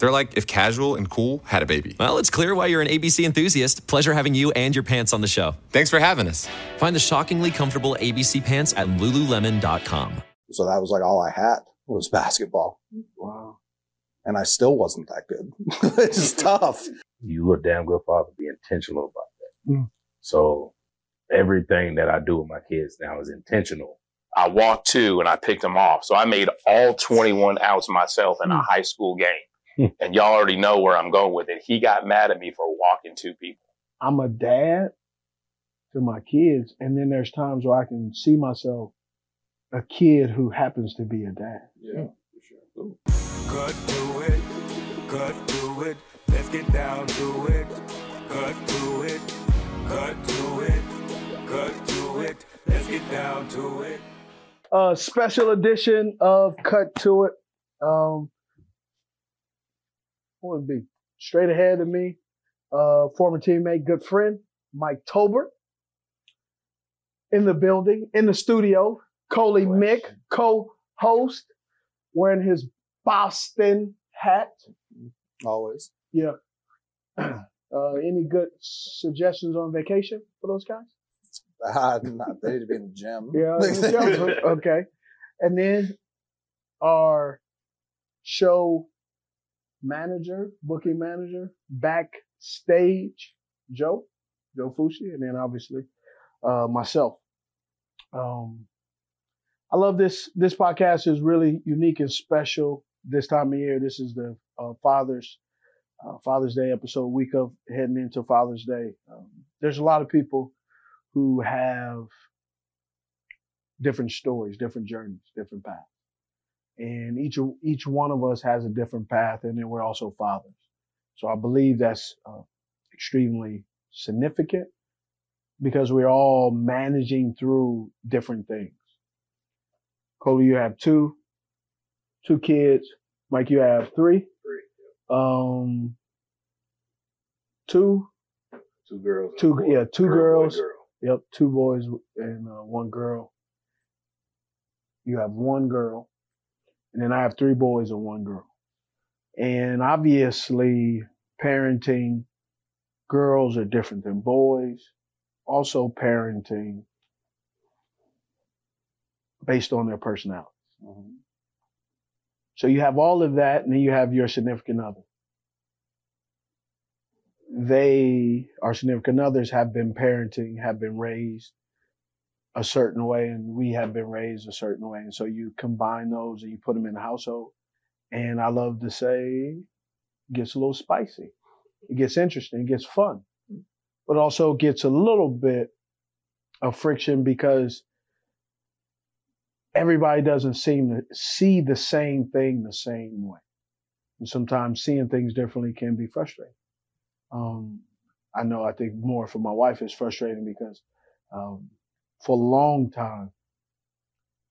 They're like if casual and cool had a baby. Well, it's clear why you're an ABC enthusiast. Pleasure having you and your pants on the show. Thanks for having us. Find the shockingly comfortable ABC pants at lululemon.com. So that was like all I had was basketball. Wow. And I still wasn't that good. it's tough. you a damn good father. Be intentional about that. Mm. So everything that I do with my kids now is intentional. I walked two and I picked them off. So I made all 21 outs myself in a high school game. and y'all already know where I'm going with it. He got mad at me for walking two people. I'm a dad to my kids, and then there's times where I can see myself a kid who happens to be a dad. Yeah, for sure. Cut to it. Cut to it. Let's get down to it. Cut to it. Cut to it. Cut to it. Let's get down to it. Uh, special edition of Cut to It. Um, what would be straight ahead of me? Uh, former teammate, good friend, Mike Tolbert, in the building, in the studio. Coley Mick, co-host, wearing his Boston hat. Always. Yeah. Uh, any good suggestions on vacation for those guys? Uh, not, they need to be in the gym. Yeah. in the gym. okay. And then our show manager, booking manager, backstage, Joe, Joe Fushey, and then obviously uh, myself. Um, I love this. This podcast is really unique and special this time of year. This is the uh, Father's uh, Father's Day episode, week of heading into Father's Day. Um, there's a lot of people who have different stories, different journeys, different paths. And each, each one of us has a different path, and then we're also fathers. So I believe that's uh, extremely significant because we're all managing through different things. Coley, you have two, two kids. Mike, you have three. Three. Um, two, Two girls. two, yeah, two Girl, boy, girls. girl. Yep, two boys and uh, one girl. You have one girl, and then I have three boys and one girl. And obviously, parenting girls are different than boys. Also, parenting based on their personalities. Mm-hmm. So you have all of that, and then you have your significant other. They, our significant others, have been parenting, have been raised a certain way, and we have been raised a certain way. And so you combine those and you put them in the household. And I love to say, it gets a little spicy. It gets interesting. It gets fun, but also gets a little bit of friction because everybody doesn't seem to see the same thing the same way. And sometimes seeing things differently can be frustrating. Um, I know I think more for my wife is frustrating because um, for a long time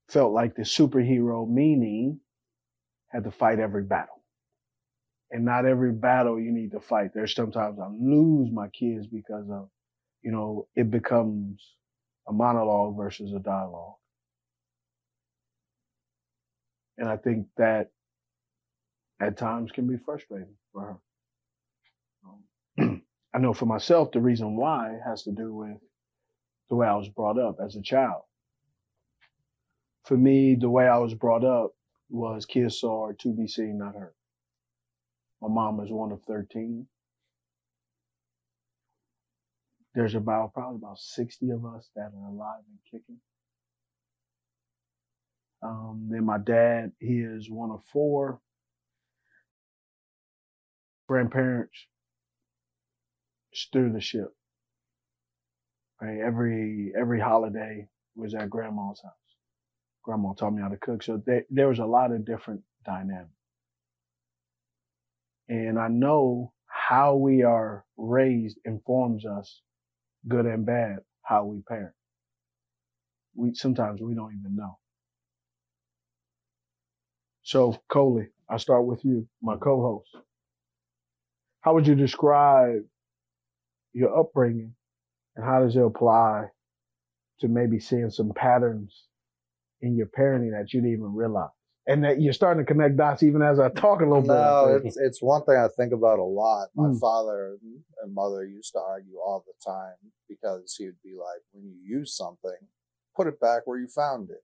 felt like the superhero meaning had to fight every battle. And not every battle you need to fight. There's sometimes I lose my kids because of, you know, it becomes a monologue versus a dialogue. And I think that at times can be frustrating for her. Um, I know for myself, the reason why has to do with the way I was brought up as a child. For me, the way I was brought up was kids saw to be seen, not heard. My mom was one of 13. There's about probably about 60 of us that are alive and kicking. Um, then my dad, he is one of four. Grandparents steer the ship. Right? Every every holiday was at grandma's house. Grandma taught me how to cook, so they, there was a lot of different dynamics. And I know how we are raised informs us, good and bad, how we parent. We sometimes we don't even know. So, Coley, I start with you, my co-host. How would you describe your upbringing and how does it apply to maybe seeing some patterns in your parenting that you didn't even realize? And that you're starting to connect dots even as I talk a little No, bit. it's it's one thing I think about a lot. My Mm. father and mother used to argue all the time because he would be like, "When you use something, put it back where you found it."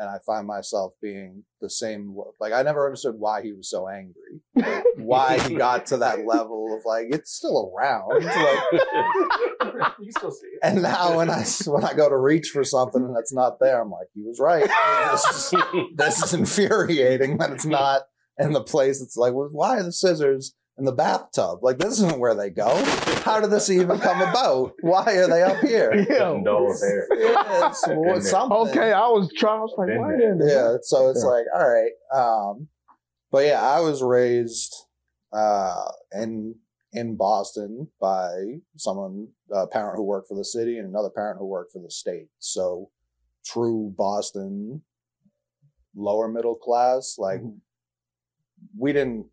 And I find myself being the same. Like I never understood why he was so angry, like, why he got to that level of like it's still around. Like, you still see it. and now when I when I go to reach for something and it's not there, I'm like, he was right. This is, this is infuriating that it's not in the place. It's like, well, why are the scissors in the bathtub? Like, this isn't where they go. How did this even come about? Why are they up here? Yeah. Condole there. Yeah, it's, well, something. Okay, I was trying. I was like, Been wait there. a minute. Yeah. So it's Yeah. like, all right. Um, but yeah, I was raised uh, in in Boston by someone, a parent who worked for the city, and another parent who worked for the state. So true Boston, lower middle class. Like Mhm. we didn't.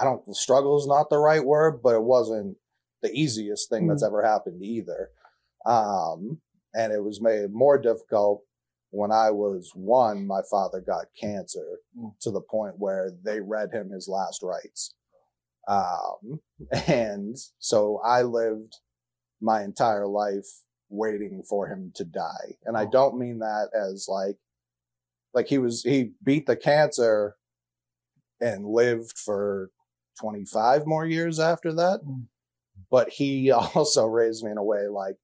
I don't. Struggle is not the right word, but it wasn't the easiest thing that's ever happened either. Um, and it was made more difficult when I was one. My father got cancer Mm. to the point where they read him his last rites. Um, and so I lived my entire life waiting for him to die. And I Oh. don't mean that as like, like he was, he beat the cancer and lived for 25 more years after that. Mm. But he also raised me in a way like,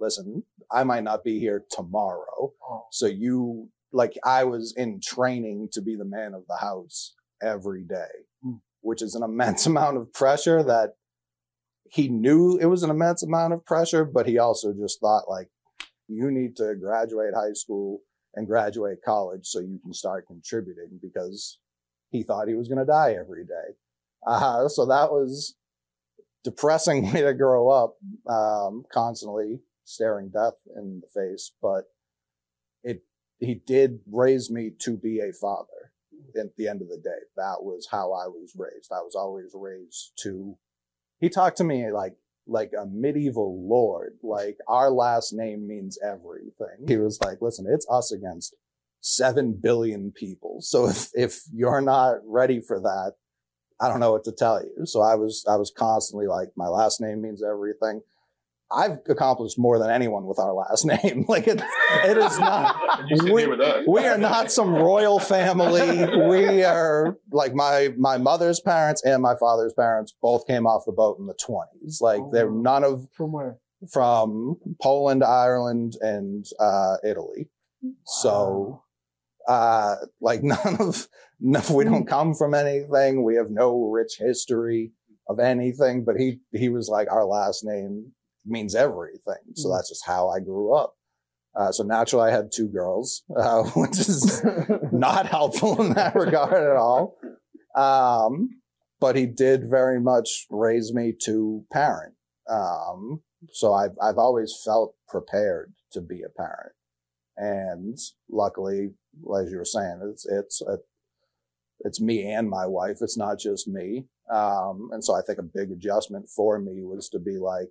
listen, I might not be here tomorrow. Oh. So you, like, I was in training to be the man of the house every day, Mm. which is an immense amount of pressure that he knew it was an immense amount of pressure, but he also just thought like, you need to graduate high school and graduate college so you can start contributing because he thought he was going to die every day. Uh, so that was depressing way to grow up, um, constantly staring death in the face, but it, he did raise me to be a father at the end of the day. That was how I was raised. I was always raised to, he talked to me like, like a medieval lord, like our last name means everything. He was like, listen, it's us against seven billion people. So if, if you're not ready for that, I don't know what to tell you. So I was, I was constantly like, my last name means everything. I've accomplished more than anyone with our last name. like it, it is not, You sit we, with us. we are not some royal family. We are like my, my mother's parents and my father's parents both came off the boat in the twenties. Like they're Oh. none of, From where? from Poland, Ireland, and uh, Italy. So, uh, like none of, no, we don't come from anything. We have no rich history of anything. But he he was like our last name means everything. So Mm. that's just how I grew up. Uh, so naturally, I had two girls, uh, which is not helpful in that regard at all. Um, but he did very much raise me to parent. Um, so I've, I've always felt prepared to be a parent. And luckily, as you were saying, it's, it's, a, it's me and my wife. It's not just me. Um, and so I think a big adjustment for me was to be like,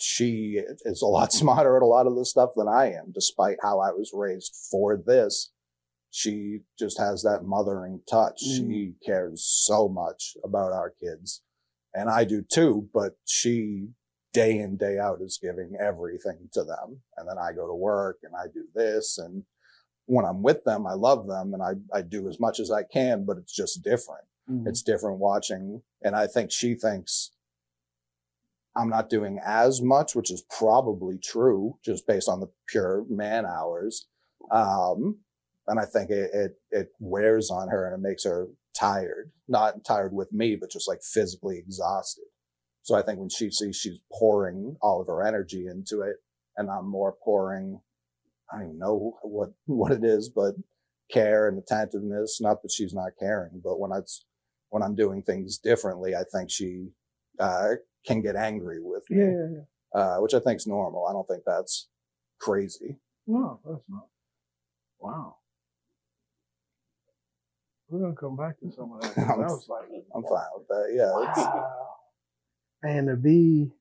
she is a lot smarter at a lot of the stuff than I am, despite how I was raised for this. she just has that mothering touch. Mm. She cares so much about our kids. And I do too, but she day in, day out is giving everything to them. And then I go to work and I do this. And when I'm with them, I love them and I, I do as much as I can, but it's just different. Mhm. It's different watching. And I think she thinks I'm not doing as much, which is probably true just based on the pure man hours. Um, and I think it, it, it wears on her and it makes her tired, not tired with me, but just like physically exhausted. So I think when she sees she's pouring all of her energy into it and I'm more pouring, I don't even know what, what it is, but care and attentiveness. Not that she's not caring, but when I, when I'm doing things differently, I think she, uh, can get angry with me, Yeah, yeah, yeah. uh, which I think is normal. I don't think that's crazy. No, that's not. Wow. We're gonna come back to some of that. 'cause That was like, I'm fine with that. Yeah. Wow. And to be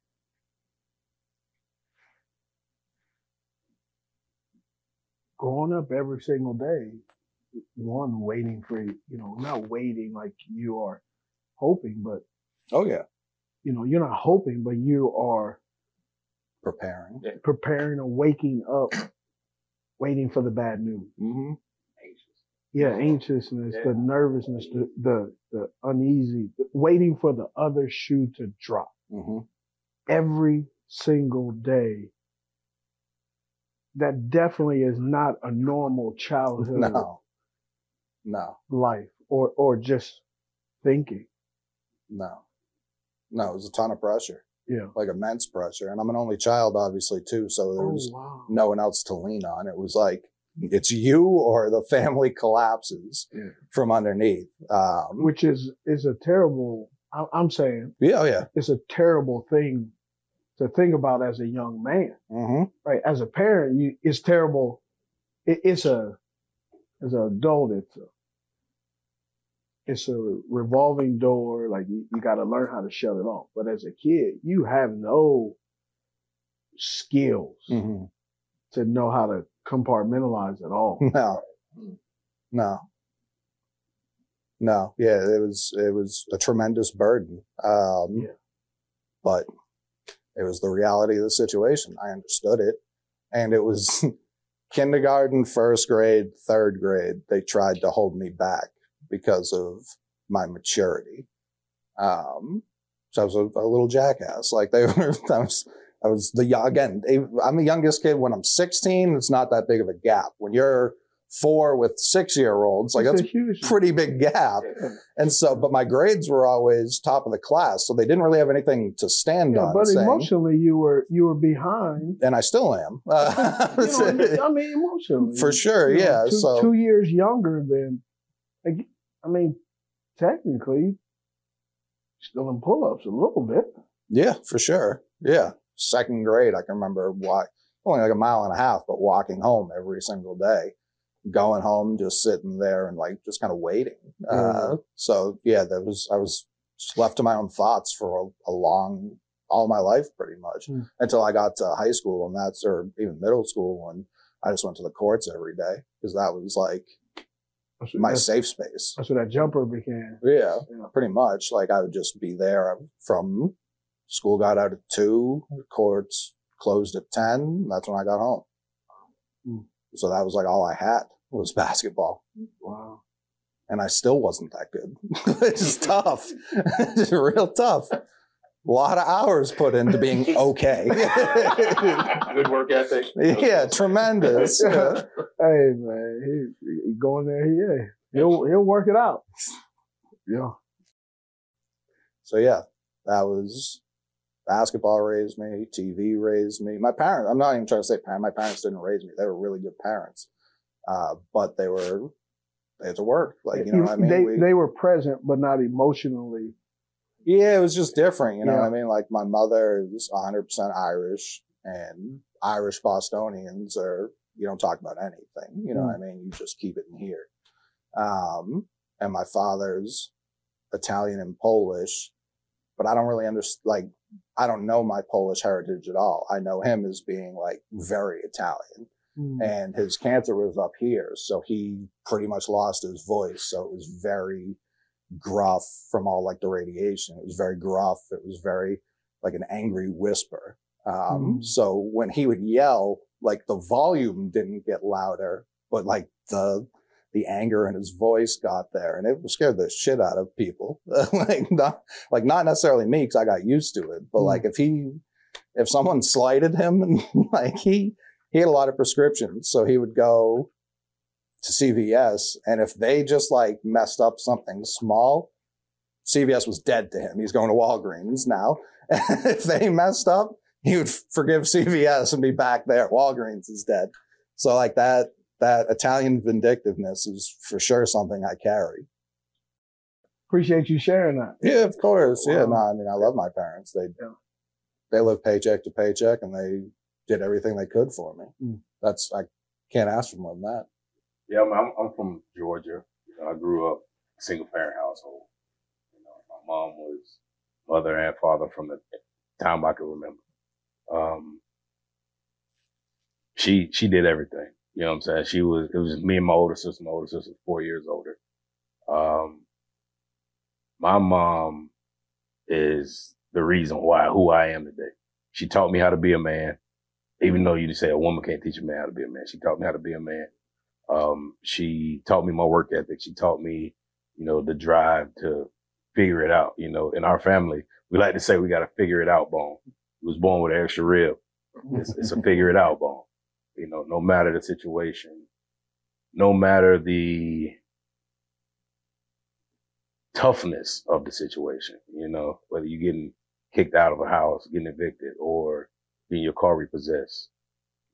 growing up every single day, one waiting for you know, not waiting like you are hoping, but oh yeah. you know, you're not hoping, but you are Preparing. preparing and waking up, waiting for the bad news. hmm Yeah, anxiousness, Yeah. the nervousness, the, the the uneasy, waiting for the other shoe to drop hmm every single day. That definitely is not a normal childhood No. No. life or or just thinking. No. No. It was a ton of pressure, Yeah. like immense pressure. And I'm an only child, obviously, too. So there Oh was wow. no one else to lean on. It was like, it's you or the family collapses Yeah. from underneath. Um, Which is is a terrible. I- I'm saying yeah. Oh, yeah. it's a terrible thing to think about as a young man. hmm right? As a parent, you it's terrible. It, it's a as an adult, it's a it's a revolving door. Like you, you got to learn how to shut it off. But as a kid, you have no skills hmm to know how to compartmentalize it all. No. No. No. Yeah. It was, it was a tremendous burden. Um, Yeah. but it was the reality of the situation. I understood it. And it was kindergarten, first grade, third grade. They tried to hold me back because of my maturity. Um, so I was a, a little jackass. Like they were, I was, I was the again, I'm the youngest kid when I'm 16. It's not that big of a gap. When you're four with six year olds, like that's a huge. pretty big gap. And so, but my grades were always top of the class. So they didn't really have anything to stand Yeah, on. but saying- emotionally, you were you were behind. and I still am. Uh, You know, I mean, emotionally, For sure, You know, yeah, Two, so- two years younger than, like, I mean, technically, still in pull-ups a little bit. yeah, for sure. Yeah. Second grade, I can remember why. only like a mile and a half, but walking home every single day, going home, just sitting there and like just kind of waiting. Uh, so yeah, that was, I was just left to my own thoughts for a, a long, all my life pretty much Hmm. until I got to high school and that's, or even middle school. And I just went to the courts every day because that was like That's my that's, safe space. that's what that jumper became. Yeah, Yeah. pretty much. Like I would just be there from school got out at two, courts closed at 10. That's when I got home. Mm. So that was like all I had was basketball. Wow. And I still wasn't that good. it's tough. it's real tough. A lot of hours put into being okay. Good work ethic. yeah, tremendous. Yeah. Hey man, he, he going there. Yeah, he'll he'll work it out. Yeah. So yeah, that was basketball raised me, TV raised me. My parents, I'm not even trying to say parent, my parents didn't raise me. They were really good parents. Uh, but they were, they had to work. Like, you know what I mean? They We- they were present, but not emotionally. yeah, it was just different. You know Yeah. what I mean? Like my mother is 100% Irish and Irish Bostonians are, you don't talk about anything. You know Mm. what I mean? You just keep it in here. Um, and my father's Italian and Polish, but I don't really understand, like, I don't know my Polish heritage at all. I know him as being like very Italian. Mm. and his cancer was up here. So he pretty much lost his voice. So it was very gruff from all like the radiation. It was very gruff. It was very like an angry whisper. Um, Mhm. so when he would yell, like the volume didn't get louder, but like the, the anger in his voice got there and it scared the shit out of people. like not, like not necessarily me because I got used to it, but Mm. like if he, if someone slighted him and like he, he had a lot of prescriptions. So he would go to CVS and if they just like messed up something small, CVS was dead to him. He's going to Walgreens now. if they messed up, he would forgive CVS and be back there. Walgreens is dead. So like that, that Italian vindictiveness is for sure something I carry. Appreciate you sharing that. Yeah, of course. Yeah, Wow. no, I mean, I love my parents. They, Yeah. they lived paycheck to paycheck and they did everything they could for me. Mm. That's, I can't ask for more than that. Yeah, I'm, I'm, I'm from Georgia. You know, I grew up single parent household. You know, my mom was mother and father from the time I can remember. Um, she she did everything. You know what I'm saying? She was it was me and my older sister. My older sister was four years older. Um, my mom is the reason why who I am today. She taught me how to be a man. Even though you say a woman can't teach a man how to be a man, she taught me how to be a man. Um, she taught me my work ethic. She taught me, you know, the drive to figure it out. You know, in our family, we like to say we got to figure it out bone. Was born with an extra rib. It's, it's a figure it out bone. You know, no matter the situation, no matter the toughness of the situation, you know, whether you're getting kicked out of a house, getting evicted, or getting your car repossessed,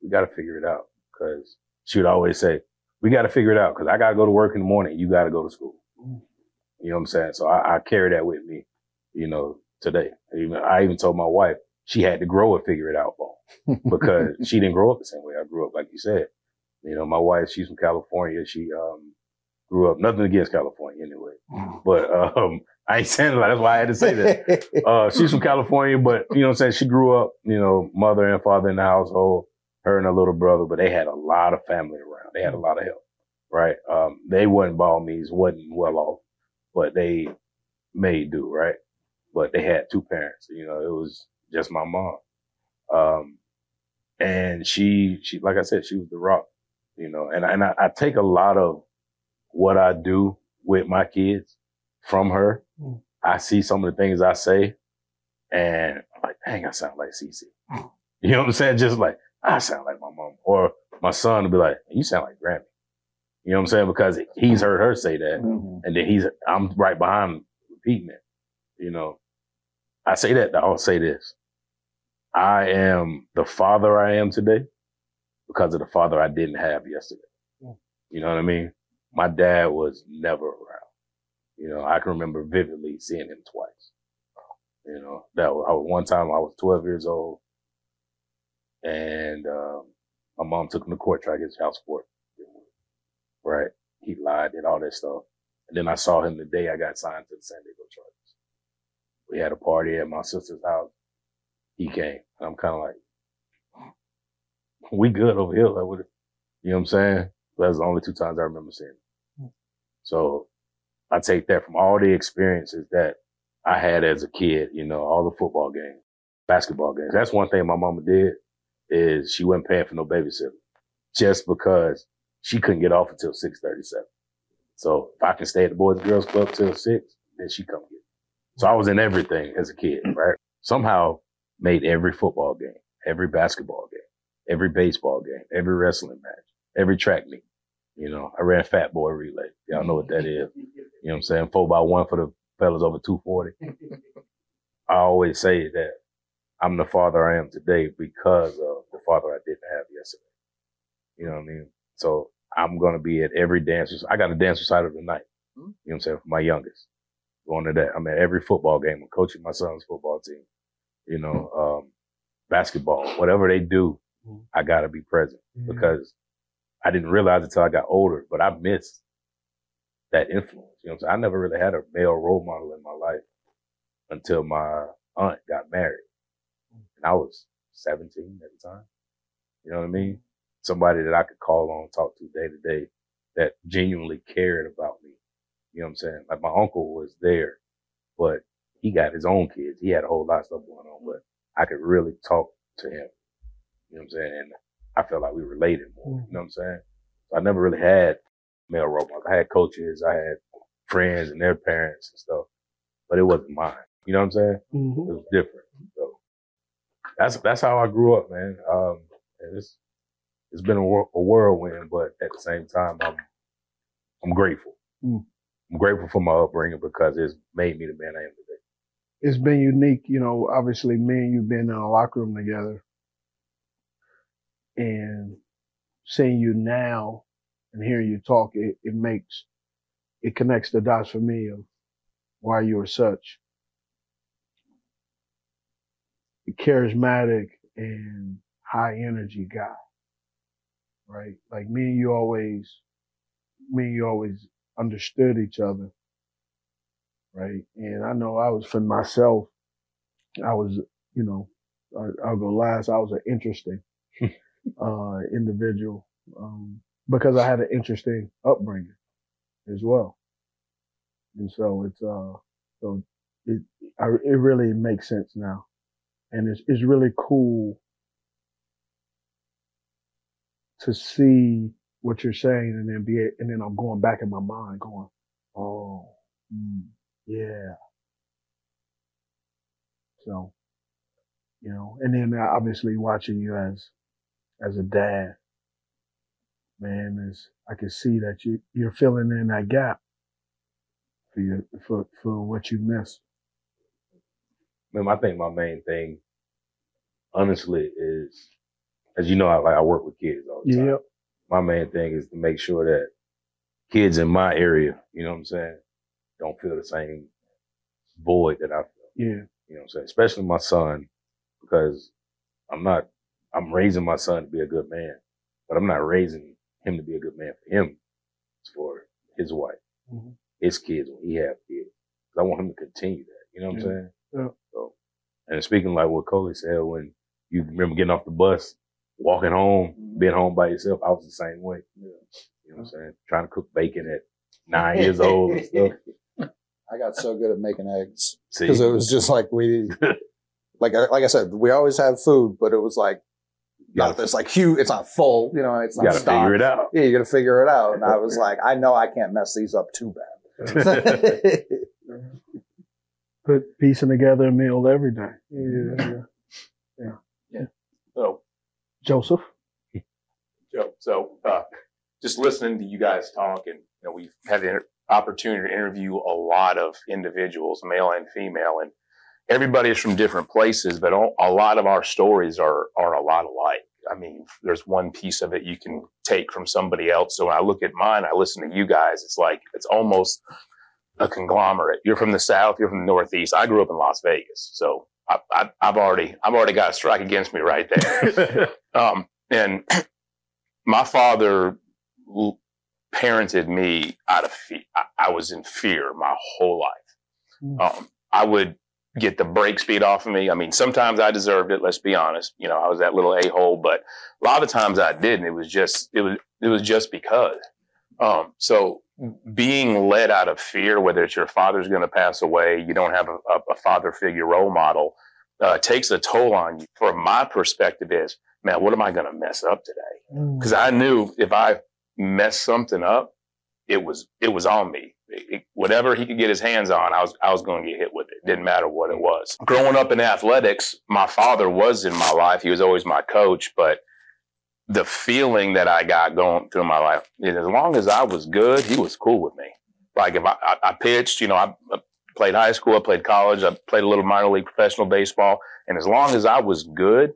we got to figure it out. Cause she would always say, we got to figure it out. Cause I got to go to work in the morning. You got to go to school. You know what I'm saying? So I, I carry that with me, you know, today. Even, I even told my wife she had to grow a figure it out because she didn't grow up the same way I grew up, like you said. You know, my wife, she's from California. She, um, grew up, nothing against California anyway, but, um, I ain't saying lot. That's why I had to say that. Uh, she's from California, but you know what I'm saying? She grew up, you know, mother and father in the household, her and her little brother, but they had a lot of family around. They had a lot of help, right? Um, they wasn't ball means, wasn't well off, but they made do, right? But they had two parents, you know, it was just my mom. Um, and she, she, like I said, she was the rock, you know, and, and I, I take a lot of what I do with my kids from her. I see some of the things I say and I'm like, dang, I sound like Cece. You know what I'm saying? Just like, I sound like my mom. Or my son will be like, you sound like Grammy. You know what I'm saying? Because he's heard her say that. Mhm. And then he's, I'm right behind him repeating it. You know, I say that, I'll say this. I am the father I am today because of the father I didn't have yesterday. You know what I mean? My dad was never around. You know, I can remember vividly seeing him twice. You know, that was, one time I was 12 years old and, um, my mom took him to court, tried to get house support. Right. He lied, did all that stuff. And then I saw him the day I got signed to the San Diego Chargers. We had a party at my sister's house. He came. And I'm kind of like, we good over here. You know what I'm saying? That's the only two times I remember seeing him. So I take that from all the experiences that I had as a kid, you know, all the football games, basketball games. That's one thing my mama did is she wasn't paying for no babysitter just because she couldn't get off until 637. So if I can stay at the Boys and Girls Club till six, then she come get me. So I was in everything as a kid, mm-hmm. right? Somehow made every football game, every basketball game, every baseball game, every wrestling match, every track meet. You know, I ran Fat Boy Relay. Y'all know what that is. You know what I'm saying? Four by one for the fellas over 240. I always say that I'm the father I am today because of the father I didn't have yesterday. You know what I mean? So I'm going to be at every dance. I got a dance recital tonight. You mm-hmm. know what I'm saying? For my youngest. Going to that. I'm at every football game. I'm coaching my son's football team. You know, um, basketball, whatever they do, mm-hmm. I got to be present mm-hmm. because I didn't realize until I got older, but I missed that influence. You know? I never really had a male role model in my life until my aunt got married. And I was 17 at the time. You know what I mean? somebody that I could call on, talk to day to day, that genuinely cared about me. You know what I'm saying? Like my uncle was there, but he got his own kids. He had a whole lot of stuff going on, but I could really talk to him. You know what I'm saying? And I felt like we related more. You know what I'm saying? So I never really had male role models. I had coaches, I had friends and their parents and stuff, but it wasn't mine. You know what I'm saying? Mhm. It was different. So that's that's how I grew up, man. Um, and it's it's been a, whir- a whirlwind, but at the same time, I'm I'm grateful. Mm. I'm grateful for my upbringing because it's made me the man I am today. It's been unique, you know. Obviously, me and you've been in a locker room together, and seeing you now and hearing you talk, it, it makes it connects the dots for me of why you were such a charismatic and high energy guy, right? Like me and you always, me and you always understood each other, right? And I know I was for myself, I was, you know, I, I'll go last. I was an interesting uh, individual um, because I had an interesting upbringing as well, and so it's uh, so it I, it really makes sense now, and it's it's really cool to see what you're saying, and then be and then I'm going back in my mind, going, oh, mm, yeah. So, you know, and then obviously watching you as as a dad, man, is I can see that you you're filling in that gap for for for what you missed. Man, I think my main thing, honestly, is as you know, I like I work with kids all the time. Yep. My main thing is to make sure that kids in my area, you know what I'm saying, don't feel the same void that I feel. Yeah. You know what I'm saying? Especially my son, because I'm not, I'm raising my son to be a good man, but I'm not raising him to be a good man for him. It's for his wife, Mhm. his kids when he have kids. 'Cause I want him to continue that. You know what I'm saying? Yeah. So, and speaking like what Coley said, when you remember getting off the bus, walking home, being home by yourself, I was the same way. Yeah. You know what I'm saying? Trying to cook bacon at nine years old and stuff. I got so good at making eggs because it was just like we, like like I said, we always have food, but it was like not Gotta- this like huge. It's not full, you know. It's You not got to stocked. figure it out. Yeah, you got to figure it out. And I was like, I know I can't mess these up too bad. Put piecing together a meal every day. Yeah, yeah. yeah. So, Joseph. Joe, so uh, just listening to you guys talk, and you know, we've had the inter- opportunity to interview a lot of individuals, male and female, and everybody is from different places, but a lot of our stories are are a lot alike. I mean, there's one piece of it you can take from somebody else. So when I look at mine, I listen to you guys. It's like it's almost a conglomerate. You're from the South. You're from the Northeast. I grew up in Las Vegas, so I, I, I've already I've already got a strike against me right there. um, and my father parented me out of fear. I, I was in fear my whole life. Um, I would get the brake speed off of me. I mean, sometimes I deserved it. Let's be honest. You know, I was that little a hole, but a lot of times I didn't. It was just it was it was just because. Um, so being led out of fear, whether it's your father's going to pass away, you don't have a, a, father figure role model, uh, takes a toll on you. From my perspective, is man, what am I going to mess up today? Because I knew if I messed something up, it was it was on me. It- it- whatever he could get his hands on, I was I was going to get hit with it. Didn't matter what it mm. was. Growing up in athletics, my father was in my life. He was always my coach, but the feeling that I got going through my life, as long as I was good, he was cool with me. Like if I, I, I pitched, you know, I, I played high school, I played college, I played a little minor league professional baseball, and as long as I was good,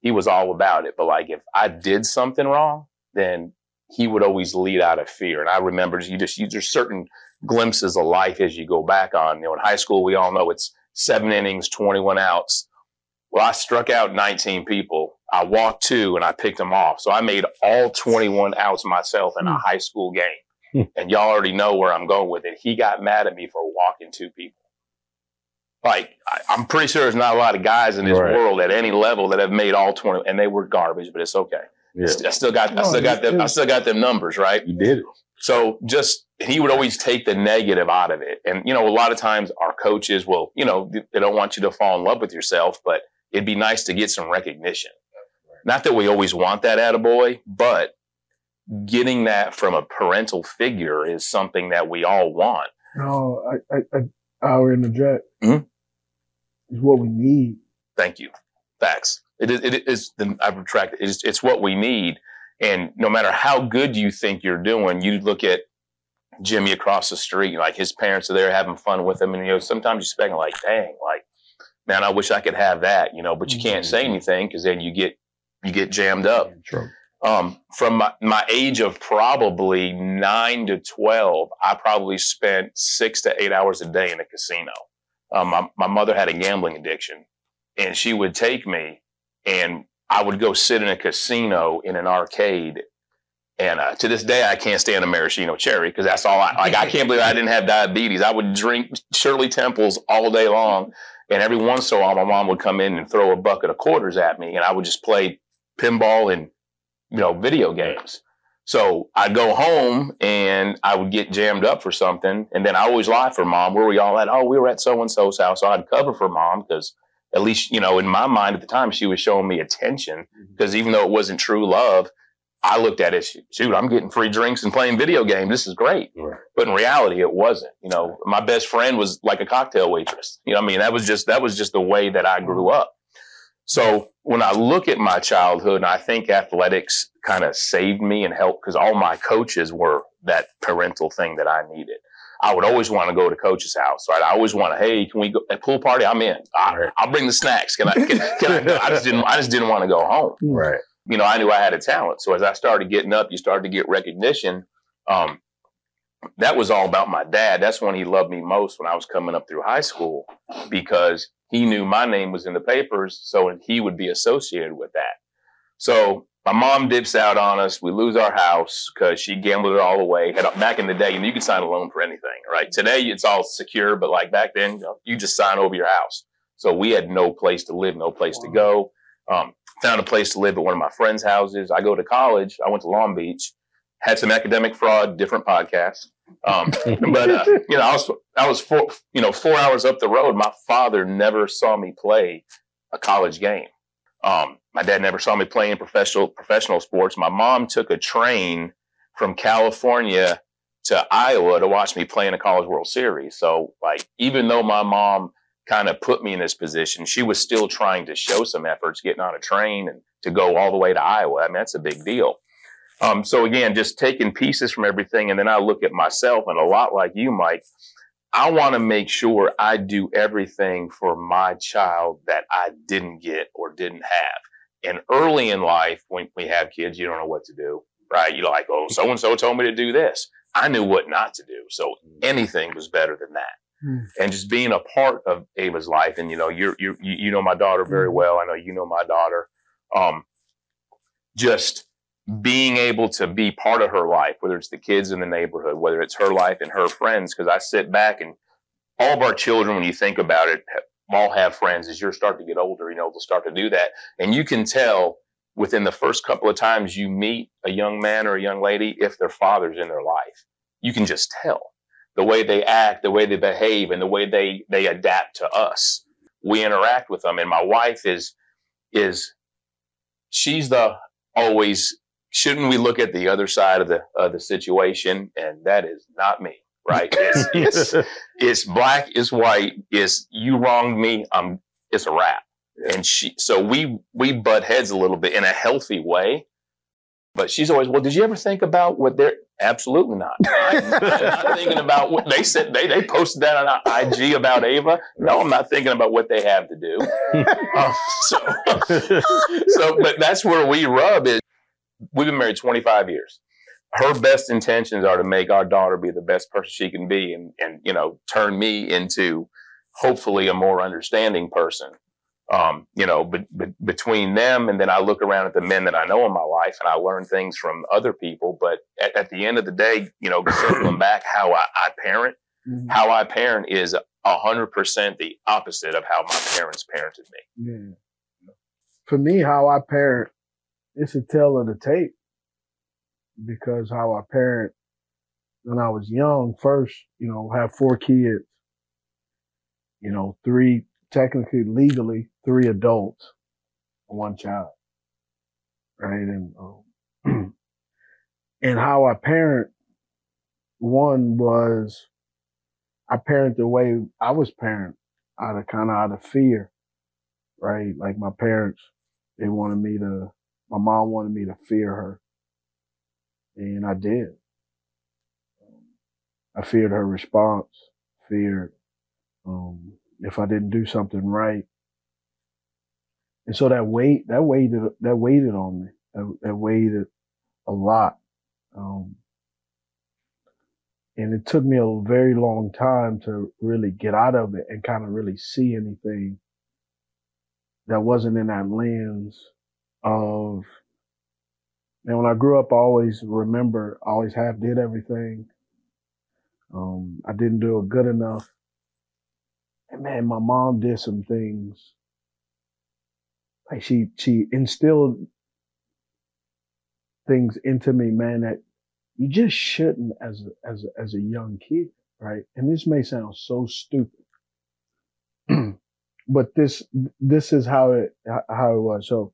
he was all about it. But like if I did something wrong, then he would always lead out of fear. And I remember you just you, there's certain glimpses of life as you go back on. You know, in high school, we all know it's seven innings, 21 outs. Well, I struck out 19 people. I walked two and I picked them off. So I made all 21 outs myself in a hmm. high school game. Hmm. and y'all already know where I'm going with it. He got mad at me for walking two people. Like, I, I'm pretty sure there's not a lot of guys in this Right. world at any level that have made all 20, and they were garbage, but it's okay. Yeah, I still got, I still got it- them, I still got them numbers, right? you did it. So just he would always take the negative out of it. And you know, a lot of times our coaches will, you know, they don't want you to fall in love with yourself, but it'd be nice to get some recognition. Not that we always want that out of boy, but getting that from a parental figure is something that we all want. No, I, I, I, I'll interject. Mhm. It's what we need. Thank you. Facts. It is, it is the, I retract it. It's, it's what we need. And no matter how good you think you're doing, you look at Jimmy across the street, like his parents are there having fun with him. And, you know, sometimes you're spend like, dang, like, man, I wish I could have that, you know, but you can't say anything because then you get, you get jammed up. True. Um, from my, my age of probably nine to 12, I probably spent six to eight hours a day in a casino. Um, my, my mother had a gambling addiction and she would take me and I would go sit in a casino in an arcade. And uh, to this day, I can't stand a maraschino cherry because that's all I like. I can't believe I didn't have diabetes. I would drink Shirley Temples all day long. And every once in a while, my mom would come in and throw a bucket of quarters at me, and I would just play pinball and you know video games. So I'd go home and I would get jammed up for something, and then I always lie for mom. Where were we all at? Oh, we were at so and so's house. So I'd cover for mom because at least you know in my mind at the time she was showing me attention mm-hmm. because even though it wasn't true love, I looked at it. Shoot, I'm getting free drinks and playing video games. This is great. Right. But in reality, it wasn't. You know, my best friend was like a cocktail waitress. You know, I mean, that was just that was just the way that I grew up. So when I look at my childhood, and I think athletics kind of saved me and helped because all my coaches were that parental thing that I needed. I would always want to go to coach's house, right? I always want to, hey, can we go at pool party? I'm in. I, I'll bring the snacks. Can I? Can, can I? Go? I just didn't. I just didn't want to go home Right. you know, I knew I had a talent. So as I started getting up, you started to get recognition. Um, that was all about my dad. That's when he loved me most when I was coming up through high school because he knew my name was in the papers. So he would be associated with that. So my mom dips out on us. We lose our house because she gambled it all away. Had, back in the day, you, know, you could sign a loan for anything, right? Today it's all secure, but like back then, you, know, you just sign over your house. So we had no place to live, no place to go. Um, found a place to live at one of my friends' houses. I go to college. I went to Long Beach, had some academic fraud, different podcast. Um, but uh, you know, I was I was four, you know four hours up the road. My father never saw me play a college game. Um, my dad never saw me play in professional professional sports. My mom took a train from California to Iowa to watch me play in a college World Series. So like, even though my mom kind of put me in this position, she was still trying to show some efforts getting on a train and to go all the way to Iowa. I mean, that's a big deal. Um, so again, just taking pieces from everything. And then I look at myself and a lot like you, Mike, I want to make sure I do everything for my child that I didn't get or didn't have. And early in life, when we have kids, you don't know what to do, right? You're like, oh, so and so told me to do this. I knew what not to do. So anything was better than that Hmm. and just being a part of Ava's life. And you know, you're, you're you you know my daughter very well. I know you know my daughter. Um, just being able to be part of her life, whether it's the kids in the neighborhood, whether it's her life and her friends. Because I sit back and all of our children, when you think about it, all have friends. As you start to get older, you know they'll start to do that, and you can tell within the first couple of times you meet a young man or a young lady if their father's in their life. You can just tell the way they act, the way they behave, and the way they they adapt to us. We interact with them, and my wife is is she's the always. Shouldn't we look at the other side of the of the situation? And that is not me, right? It's it's, it's black, it's white, it's you wronged me. Um, it's a wrap. And she, so we we butt heads a little bit in a healthy way. But she's always, well, did you ever think about what they're? Absolutely not. I'm not thinking about what they said. They they posted that on IG about Ava. No, I'm not thinking about what they have to do. Uh, so, so, but that's where we rub is. We've been married 25 years. Her best intentions are to make our daughter be the best person she can be, and and you know turn me into hopefully a more understanding person um, you know, be, be, between them and then I look around at the men that I know in my life and I learn things from other people. But at, at the end of the day, you know, circling back, how I, I parent, Mhm. how I parent is a hundred percent the opposite of how my parents parented me. Yeah. For me, how I parent it's a tale of the tape because how I parent when I was young first, you know, have four kids, you know, three technically legally three adults, one child, right? And um, and how I parent one was I parent the way I was parent out of kind of out of fear, right? Like my parents, they wanted me to, my mom wanted me to fear her. And I did. I feared her response, feared, um, if I didn't do something right. And so that weight, that weighted, that weighted on me. That, that a lot. Um, and it took me a very long time to really get out of it and kind of really see anything that wasn't in that lens of, and when I grew up, I always remember, I always half did everything. Um, I didn't do it good enough. And man, my mom did some things. Like she, she instilled things into me, man, that you just shouldn't as a, as a, as a young kid, right? And this may sound so stupid, but this this is how it how it was. So,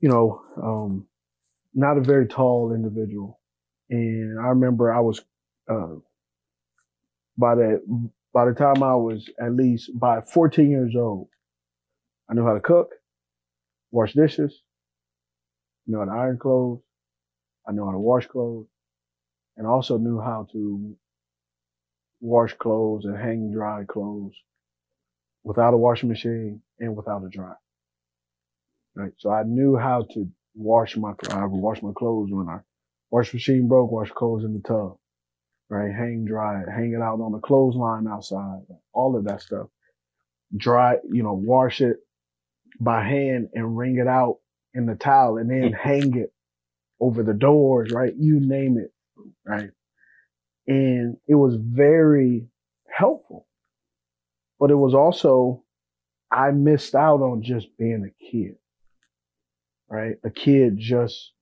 you know, um, not a very tall individual, and I remember I was uh, by the by the time I was at least by 14 years old, I knew how to cook, wash dishes, knew how to iron clothes, I knew how to wash clothes and also knew how to wash clothes and hang dry clothes without a washing machine and without a dryer. Right. So I knew how to wash my, I would wash my clothes when our wash machine broke, wash clothes in the tub, right? Hang dry it, hang it out on the clothesline outside, all of that stuff. Dry, you know, wash it by hand and wring it out in the towel and then mm. hang it over the doors, right? You name it, right? And it was very helpful. But it was also, I missed out on just being a kid, right? A kid just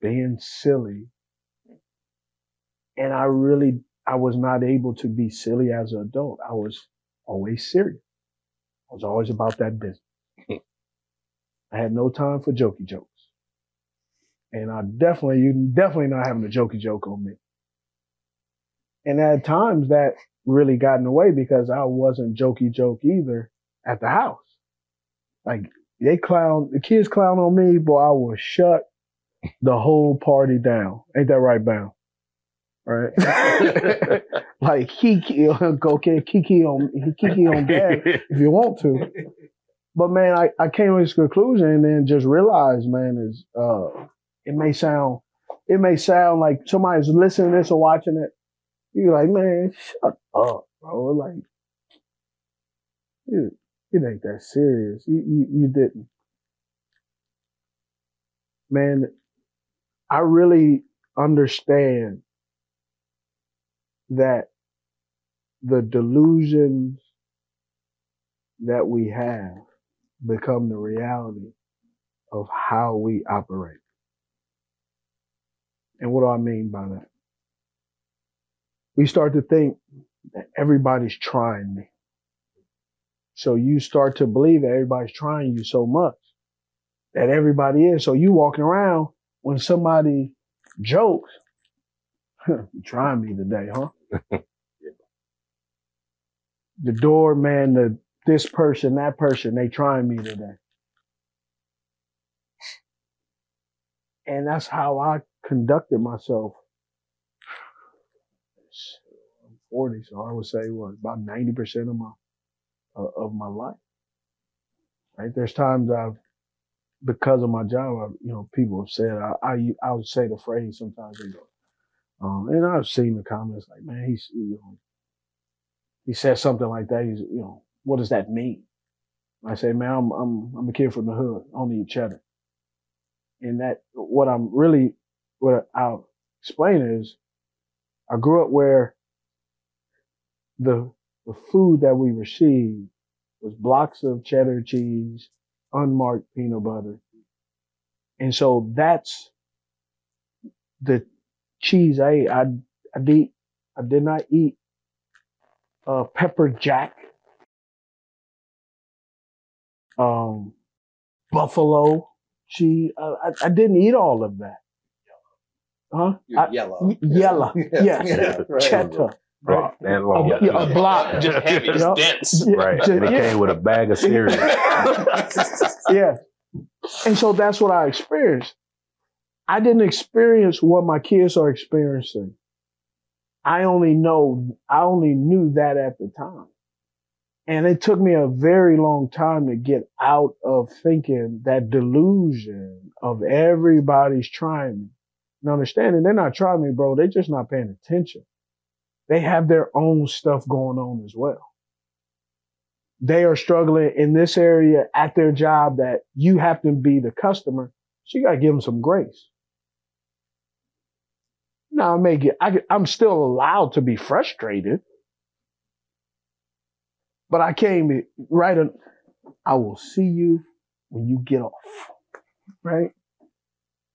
being silly. And I really, I was not able to be silly as an adult. I was always serious. I was always about that business. I had no time for jokey jokes. And I definitely, you definitely not having a jokey joke on me. And at times that really got in the way because I wasn't jokey joke either at the house. Like they clown, the kids clown on me, boy, I will shut the whole party down. Ain't that right, Bound? Right? like Kiki, okay, Kiki on, Kiki on dad if you want to. But man, I, I came to this conclusion and then just realized, man, is, uh, it may sound, it may sound like somebody's listening to this or watching it. You're like, man, shut up, bro. Like, it, it ain't that serious. You, you, you didn't. Man, I really understand that the delusions that we have become the reality of how we operate. And what do I mean by that? We start to think that everybody's trying me. So you start to believe that everybody's trying you so much that everybody is. So you walking around when somebody jokes, you trying me today, huh? the doorman, the this person, that person, they trying me today. And that's how I conducted myself. I'm 40, so I would say what about 90% of my of my life. Right? There's times I've because of my job, I, you know, people have said I, I I would say the phrase sometimes they go, um, and I've seen the comments like, man, he's you know, he says something like that. He's you know, what does that mean? I say, man, I'm I'm I'm a kid from the hood. Don't need cheddar. And that what I'm really what I'll explain is I grew up where the the food that we received was blocks of cheddar cheese, unmarked peanut butter, And so that's the cheese I ate. I, I did, I did not eat, uh, pepper jack, um, buffalo cheese. I, I, I didn't eat all of that. Huh? You're I- yellow. yellow. Yes. Yeah, right. Cheddar. Block, that long. A, yeah, a block. Just heavy, just Yeah. dense. Yeah, Right. ju- And it yeah. came with a bag of cereal. yeah. And so that's what I experienced. I didn't experience what my kids are experiencing. I only know, I only knew that at the time. And it took me a very long time to get out of thinking that delusion of everybody's trying me. And understanding they're not trying me, bro. They're just not paying attention. They have their own stuff going on as well they are struggling in this area at their job that you have to be the customer. So you got to give them some grace. Now I may get, I, I'm still allowed to be frustrated, but I came right on, I will see you when you get off. Right.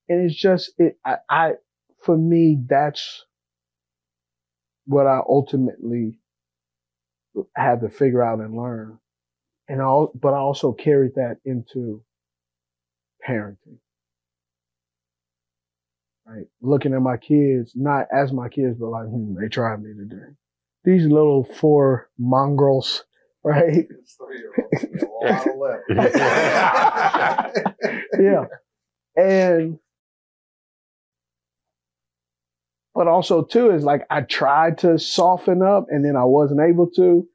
And it's just, it, I, I, for me, that's what I ultimately had to figure out and learn. And all, but I also carried that into parenting. Right. Looking at my kids, not as my kids, but like, hmm, they tried me today. These little four mongrels, right? yeah. And, but also too is like I tried to soften up and then I wasn't able to.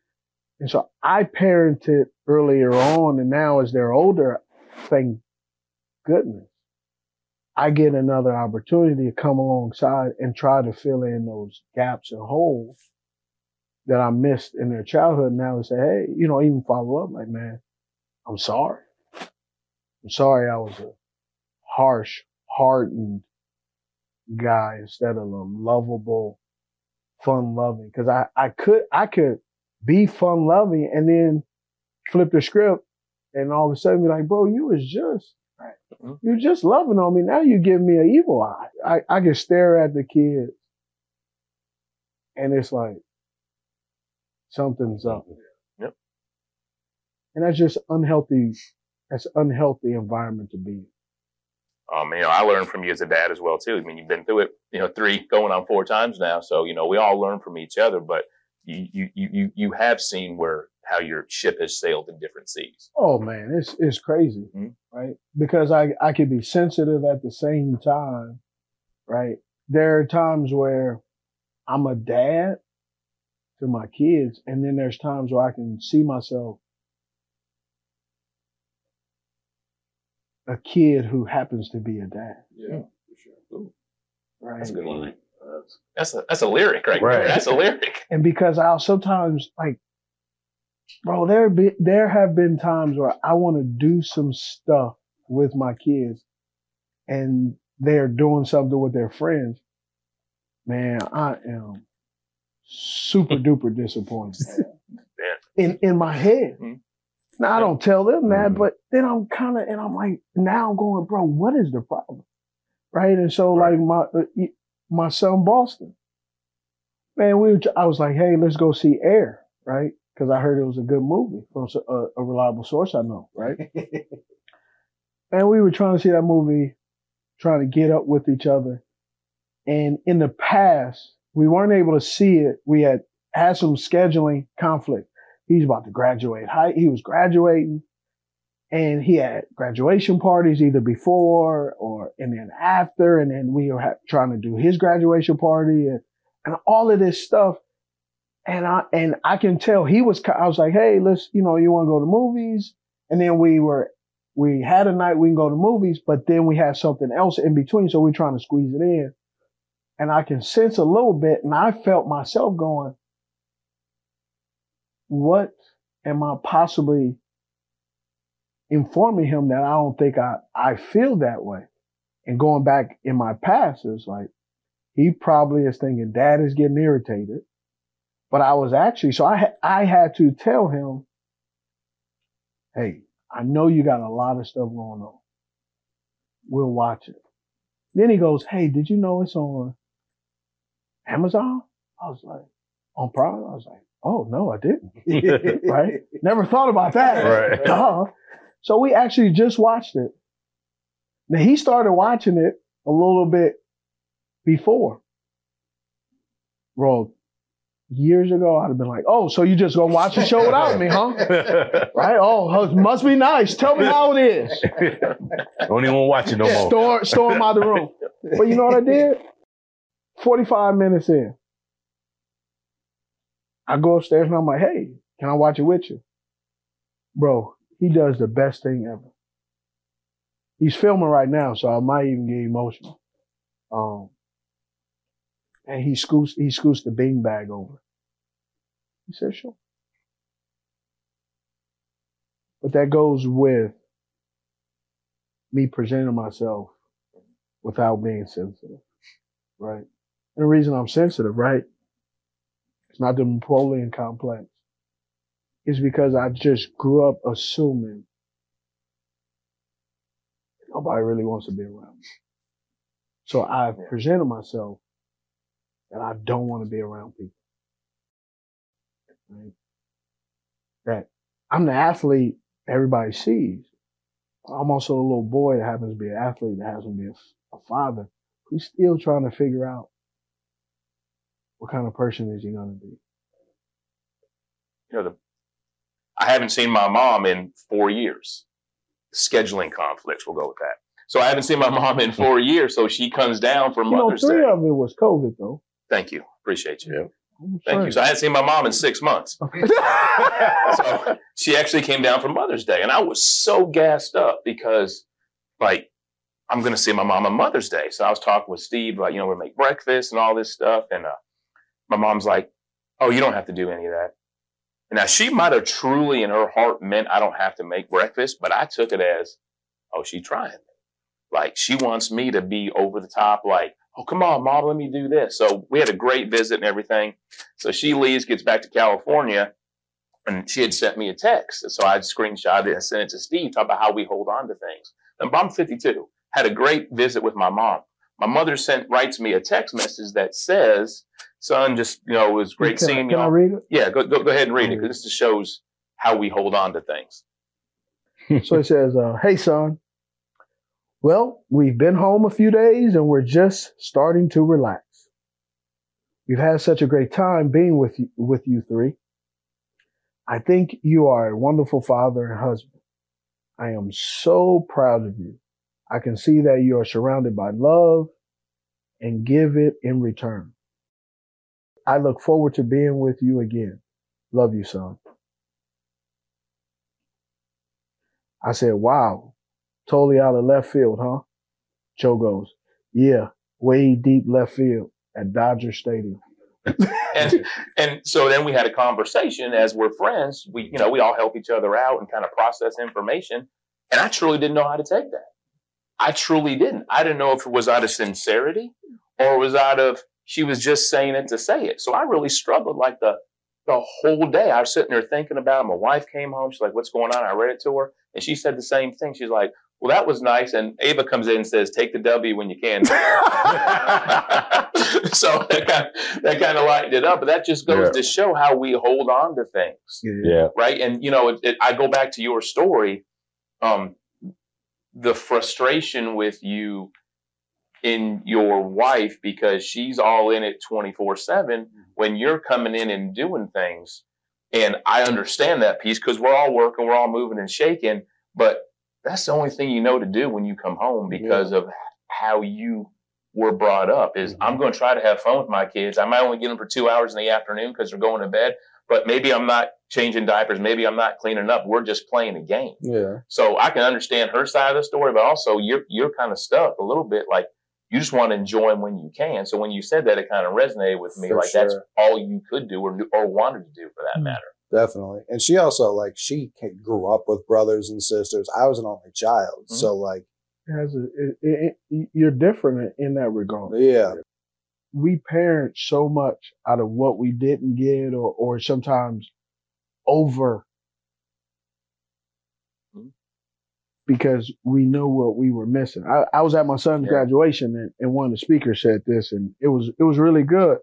And so I parented earlier on and now as they're older, thank goodness, I get another opportunity to come alongside and try to fill in those gaps and holes that I missed in their childhood. Now and say, hey, you know, even follow up like, man, I'm sorry. I'm sorry I was a harsh, hardened guy instead of a lovable, fun loving. Cause I, I could, I could be fun loving and then flip the script and all of a sudden be like, bro, you was just, mm-hmm. you just loving on me. Now you give me an evil eye. I, I can stare at the kids and it's like, something's up. Yep. And that's just unhealthy. That's unhealthy environment to be in. Um, you know, I learned from you as a dad as well too. I mean, you've been through it, you know, three going on four times now. So you know, we all learn from each other. But you you you you have seen where how your ship has sailed in different seas. Oh man, it's it's crazy, Mhm. right? Because I I could be sensitive at the same time, right? There are times where I'm a dad to my kids, and then there's times where I can see myself a kid who happens to be a dad, Yeah, for sure. right? That's a good line. That's a that's a lyric right, Right. there. That's a lyric. and because I'll sometimes like, bro, there be there have been times where I want to do some stuff with my kids, and they're doing something with their friends. Man, I am super duper disappointed in in my head. Mhm. Now I don't tell them that, Mhm. but then I'm kind of and I'm like, now I'm going, bro, what is the problem, right? And so Right. like my uh, my son Boston, man, we were, I was like, hey, let's go see Air, right? Because I heard it was a good movie from a reliable source I know, right? and we were trying to see that movie, trying to get up with each other. And in the past, we weren't able to see it. We had had some scheduling conflict. He's about to graduate. High, he was graduating and he had graduation parties either before or and then after. And then we were trying to do his graduation party and, and all of this stuff. And I, and I can tell he was, I was like, Hey, let's, you know, you want to go to movies? And then we were, we had a night we can go to movies, but then we had something else in between. So we're trying to squeeze it in. And I can sense a little bit. And I felt myself going, what am I possibly informing him that I don't think I, I feel that way? And going back in my past, it's like, he probably is thinking dad is getting irritated. But I was actually, so I, I had to tell him, Hey, I know you got a lot of stuff going on. We'll watch it. Then he goes, Hey, did you know it's on Amazon? I was like, on Prime? I was like, Oh no, I didn't. right? Never thought about that. Right. Duh. So we actually just watched it. Now he started watching it a little bit before. Bro, years ago, I'd have been like, oh, so you just gonna watch the show without me, huh? Right? Oh, it must be nice. Tell me how it is. Don't even watch it no more. Storm, storm out the room. But you know what I did? 45 minutes in. I go upstairs and I'm like, hey, can I watch it with you? Bro, he does the best thing ever. He's filming right now, so I might even get emotional. Um, and he scoots, he scoots the bean bag over. He said, sure. But that goes with me presenting myself without being sensitive, right? And the reason I'm sensitive, right? Not the Napoleon complex. It's because I just grew up assuming nobody really wants to be around me. So I've presented myself that I don't want to be around people. Right? That I'm the athlete everybody sees. I'm also a little boy that happens to be an athlete that happens to be a, a father who's still trying to figure out what kind of person is he going to be. You know, the, I haven't seen my mom in four years. Scheduling conflicts, we'll go with that. So I haven't seen my mom in four years. So she comes down for You know, Mother's three Day. of it was COVID though. Thank you. Appreciate you. I'm Thank you. So I hadn't seen my mom in six months. so she actually came down for Mother's Day, and I was so gassed up because, like, I'm going to see my mom on Mother's Day. So I was talking with Steve, like, you know, we make breakfast and all this stuff, and uh, my mom's like, "Oh, you don't have to do any of that." Now she might have truly, in her heart, meant I don't have to make breakfast, but I took it as, "Oh, she's trying." Like she wants me to be over the top, like, "Oh, come on, mom, let me do this." So we had a great visit and everything. So she leaves, gets back to California, and she had sent me a text. So I screenshot it and sent it to Steve, talk about how we hold on to things. And I'm 52. Had a great visit with my mom. My mother sent writes me a text message that says, "Son, just you know, it was great Can seeing Can I y'all." read it? Yeah, go, go go ahead and read it because this just shows how we hold on to things. So he says, uh, "Hey son, well, we've been home a few days and we're just starting to relax. We've had such a great time being with you, with you three. I think you are a wonderful father and husband. I am so proud of you. I can see that you are surrounded by love and give it in return. I look forward to being with you again. Love you, son. I said, wow, totally out of left field, huh? Joe goes, yeah, way deep left field at Dodger Stadium. and and so then we had a conversation as we're friends we you know we all help each other out and kind of process information and i truly didn't know how to take that i truly didn't i didn't know if it was out of sincerity or it was out of she was just saying it to say it. So i really struggled like the the whole day. I was sitting there thinking about it. My wife came home. She's like what's going on? I read it to her and she said the same thing. She's like well that was nice. And ava comes in and says take the w when you can. So that kind, that kind of lightened it up. But that just goes Yeah. to show how we hold on to things, Yeah. right? And you know, it, it, I go back to your story, um, the frustration with you in your wife because she's all in it twenty four seven mm-hmm. when you're coming in and doing things. And I understand that piece because we're all working, we're all moving and shaking, but that's the only thing you know to do when you come home because of how you were brought up is I'm mm-hmm. going to try to have fun with my kids. I might only get them for two hours in the afternoon because they're going to bed, but maybe I'm not changing diapers. Maybe I'm not cleaning up. We're just playing a game. Yeah. So I can understand her side of the story, but also you're, you're kind of stuck a little bit. Like you just want to enjoy them when you can. So when you said that, it kind of resonated with me. For like that's all you could do or, or wanted to do for that matter. Definitely. And she also like she grew up with brothers and sisters. I was an only child. Mm-hmm. So like It has a, it, it, it- you're different in that regard. yeah. we parent so much out of what we didn't get or, or sometimes over because we knew what we were missing. I, I was at my son's Yeah. graduation and, and one of the speakers said this and it was it was really good.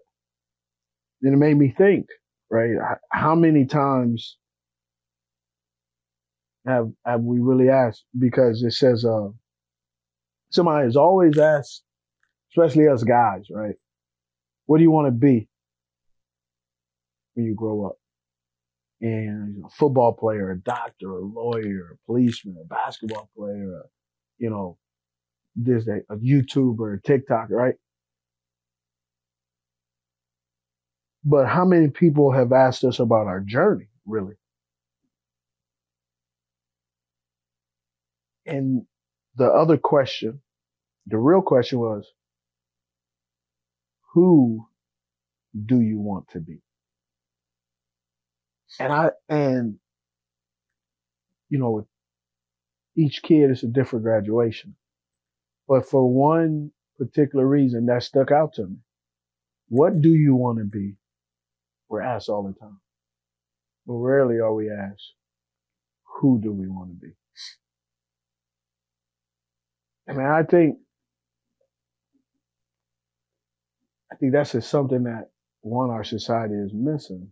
And it made me think, right? How many times have have we really asked? Because it says uh somebody has always asked, especially us guys, right? What do you want to be when you grow up? And a football player, a doctor, a lawyer, a policeman, a basketball player, a, you know, this a, a YouTuber, a TikTok, right? But how many people have asked us about our journey, really? And the other question, the real question was, who do you want to be? And I, and, you know, with each kid is a different graduation. But for one particular reason that stuck out to me, what do you want to be? We're asked all the time. But rarely are we asked, who do we want to be? I mean, I think, I think that's just something that one, our society is missing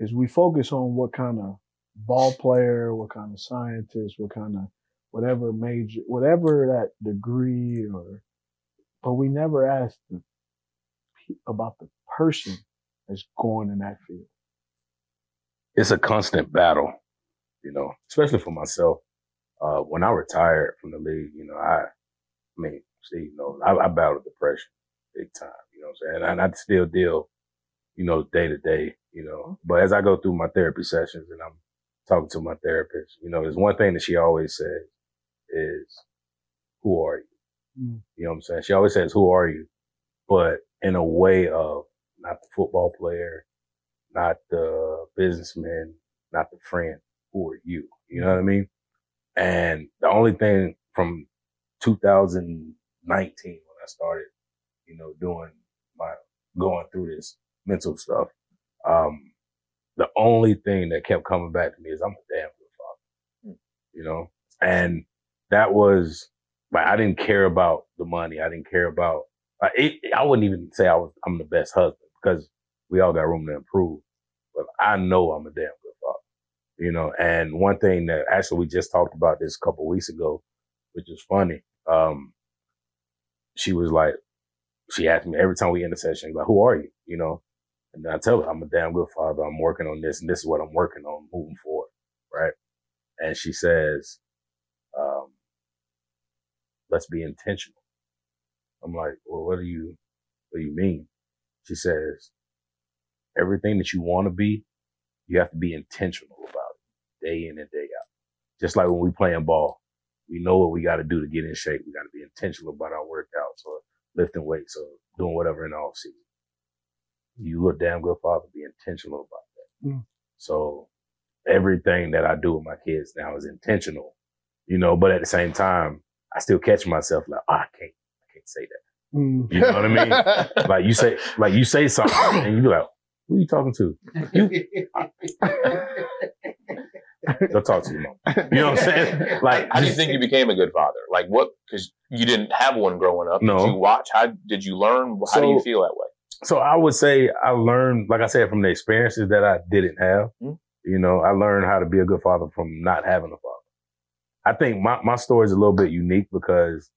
is we focus on what kind of ball player, what kind of scientist, what kind of whatever major, whatever that degree or, but we never ask the, about the person that's going in that field. it's a constant battle, you know, especially for myself. Uh, when I retired from the league, you know, I, I mean, Steve knows, I, I battled depression big time, you know what I'm saying? And I still deal, you know, day to day, you know, but as I go through my therapy sessions and I'm talking to my therapist, you know, there's one thing that she always says is, who are you? Mm. You know what I'm saying? She always says, who are you? But in a way of not the football player, not the businessman, not the friend. Who are you? You know what I mean? And the only thing from 2019 when I started, you know, doing my going through this mental stuff, um, the only thing that kept coming back to me is I'm a damn good father. You know? And that was like I didn't care about the money. I didn't care about I, it, I wouldn't even say I was I'm the best husband because we all got room to improve. But I know I'm a damn good father. You know, and one thing that actually we just talked about this a couple weeks ago, which is funny. Um, she was like, she asked me every time we end the session, like, who are you? You know, and I tell her I'm a damn good father. I'm working on this and this is what I'm working on moving forward. Right. And she says, um, let's be intentional. I'm like, well, what do you, what do you mean? She says, everything that you want to be, you have to be intentional about it day in and day out. Just like when we playing ball, we know what we got to do to get in shape. We got to be intentional about our workouts or lifting weights or doing whatever in the off season. You look damn good, father. Be intentional about that. Mm. So everything that I do with my kids now is intentional, you know. But at the same time, I still catch myself like, oh, I can't, I can't say that. Mm. You know what I mean? like you say, like you say something, and you be like, "Who are you talking to?" You. Go talk to your mom. You know what I'm saying? Like, how do you think you became a good father? Like what? Because you didn't have one growing up. No. Did you watch? How did you learn? How do you feel that way? So I would say I learned, like I said, from the experiences that I didn't have. Mm. You know, I learned how to be a good father from not having a father. I think my, my story is a little bit unique because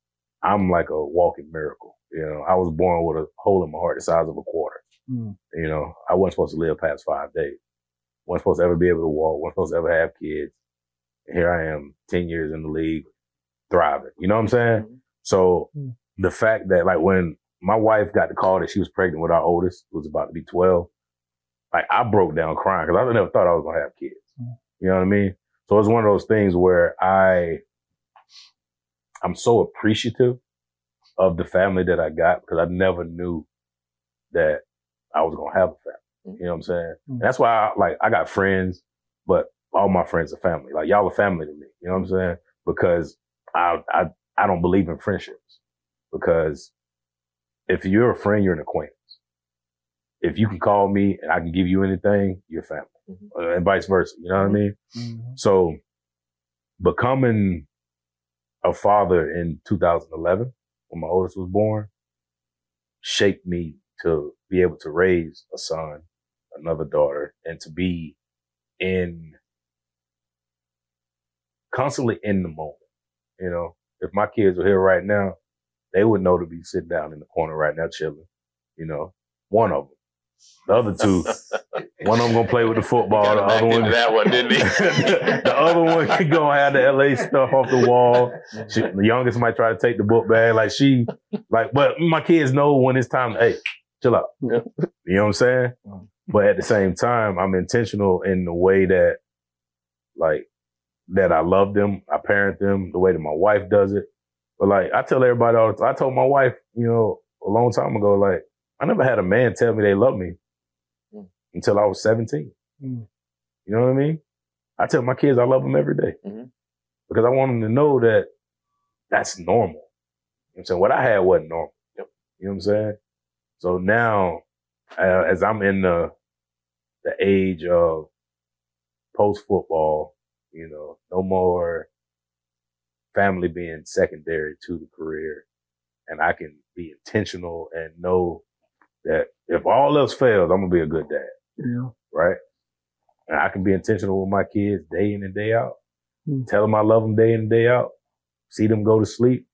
I'm like a walking miracle. You know, I was born with a hole in my heart the size of a quarter. Mm. You know, I wasn't supposed to live past five days. wasn't supposed to ever be able to walk. wasn't supposed to ever have kids. And here I am, 10 years in the league, thriving. You know what I'm saying? So Mm. the fact that like when my wife got the call that she was pregnant with our oldest, who was about to be 12, like I broke down crying because I never thought I was going to have kids. Mm. You know what I mean? So it's one of those things where I, I'm so appreciative of the family that I got because I never knew that I was going to have a family. You know what I'm saying? Mm. And that's why I, like, I got friends, but all my friends are family. Like y'all are family to me. You know what I'm saying? Because I, I, I don't believe in friendships because if you're a friend, you're an acquaintance. If you can call me and I can give you anything, you're family. Uh, and vice versa. You know what I mean? Mhm. So becoming a father in 2011 when my oldest was born shaped me to be able to raise a son, another daughter, and to be in constantly in the moment. You know, if my kids were here right now, they would know to be sitting down in the corner right now chilling. You know, one of them. The other two, one of them gonna play with the football. The other one, that one, didn't he? the other one could go have the LA stuff off the wall. She, the youngest might try to take the book bag. Like she, like, but my kids know when it's time. To, hey, chill out. Yeah. You know what I'm saying? Mm. But at the same time, I'm intentional in the way that, like, that I love them, I parent them, the way that my wife does it. But like, I tell everybody all the time. I told my wife, you know, a long time ago, like, I never had a man tell me they love me Mm. until I was 17. Mm. You know what I mean? I tell my kids I love them every day Mhm. because I want them to know that that's normal. You know what I'm saying? What I had wasn't normal. Yep. You know what I'm saying? So now, uh, as I'm in the the age of post football, you know, no more family being secondary to the career, and I can be intentional and know that if all else fails, I'm gonna be a good dad Yeah. right? And I can be intentional with my kids day in and day out. Mm. Tell them I love them day in and day out. See them go to sleep.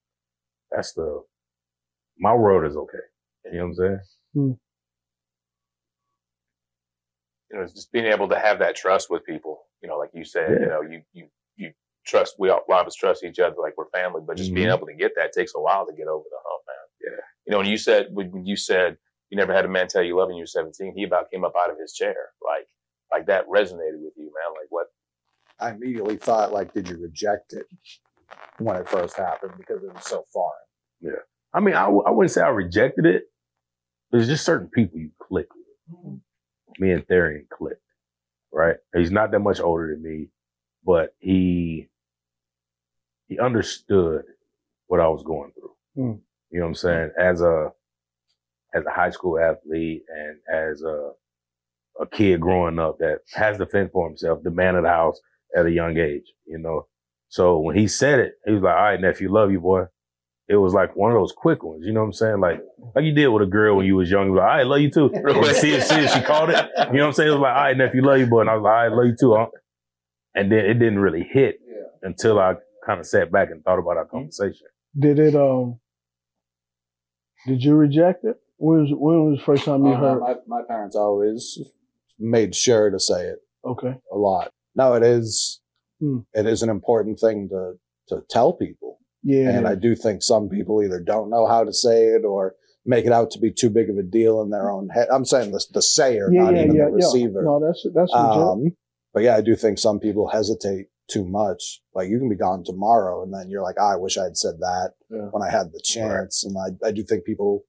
That's the, my world is okay. You know what I'm saying? you know, it's just being able to have that trust with people. You know, like you said, you know, you you you trust. We all, us trust each other like we're family, but just being Mhm. able to get that takes a while to get over the hump, man. Yeah. You know, when you said when you said you never had a man tell you love when you were 17, he about came up out of his chair, like like that resonated with you, man. Like what? I immediately thought, like, did you reject it when it first happened because it was so foreign? Yeah. I mean, I, w- I wouldn't say I rejected it. There's just certain people you click with. Me and Therian clicked, right? He's not that much older than me, but he, he understood what I was going through. Mm. You know what I'm saying? As a, as a high school athlete and as a, a kid growing up that has to fend for himself, the man of the house at a young age, you know? So when he said it, he was like, all right, nephew, love you, boy it was like one of those quick ones. You know what I'm saying? Like, like you did with a girl when you was young. You were like, I love you too. Quick. see, see she called it. You know what I'm saying? It was like, all right, nephew, love you, boy. And I was like, I love you too, huh? And then it didn't really hit until I kind of sat back and thought about our conversation. Did it? Um. Did you reject it? When was when was the first time you Uh, heard? my, my parents always made sure to say it Okay. a lot. No, it is. Hmm. It is an important thing to to tell people, Yeah. and I do think some people either don't know how to say it or make it out to be too big of a deal in their own head. I'm saying the the sayer, yeah, not yeah, even yeah, the yeah. receiver. No, that's that's legit. But yeah, I do think some people hesitate too much. Like you can be gone tomorrow, and then you're like, "Ah, I wish I'd said that Yeah. when I had the chance. And I, I do think people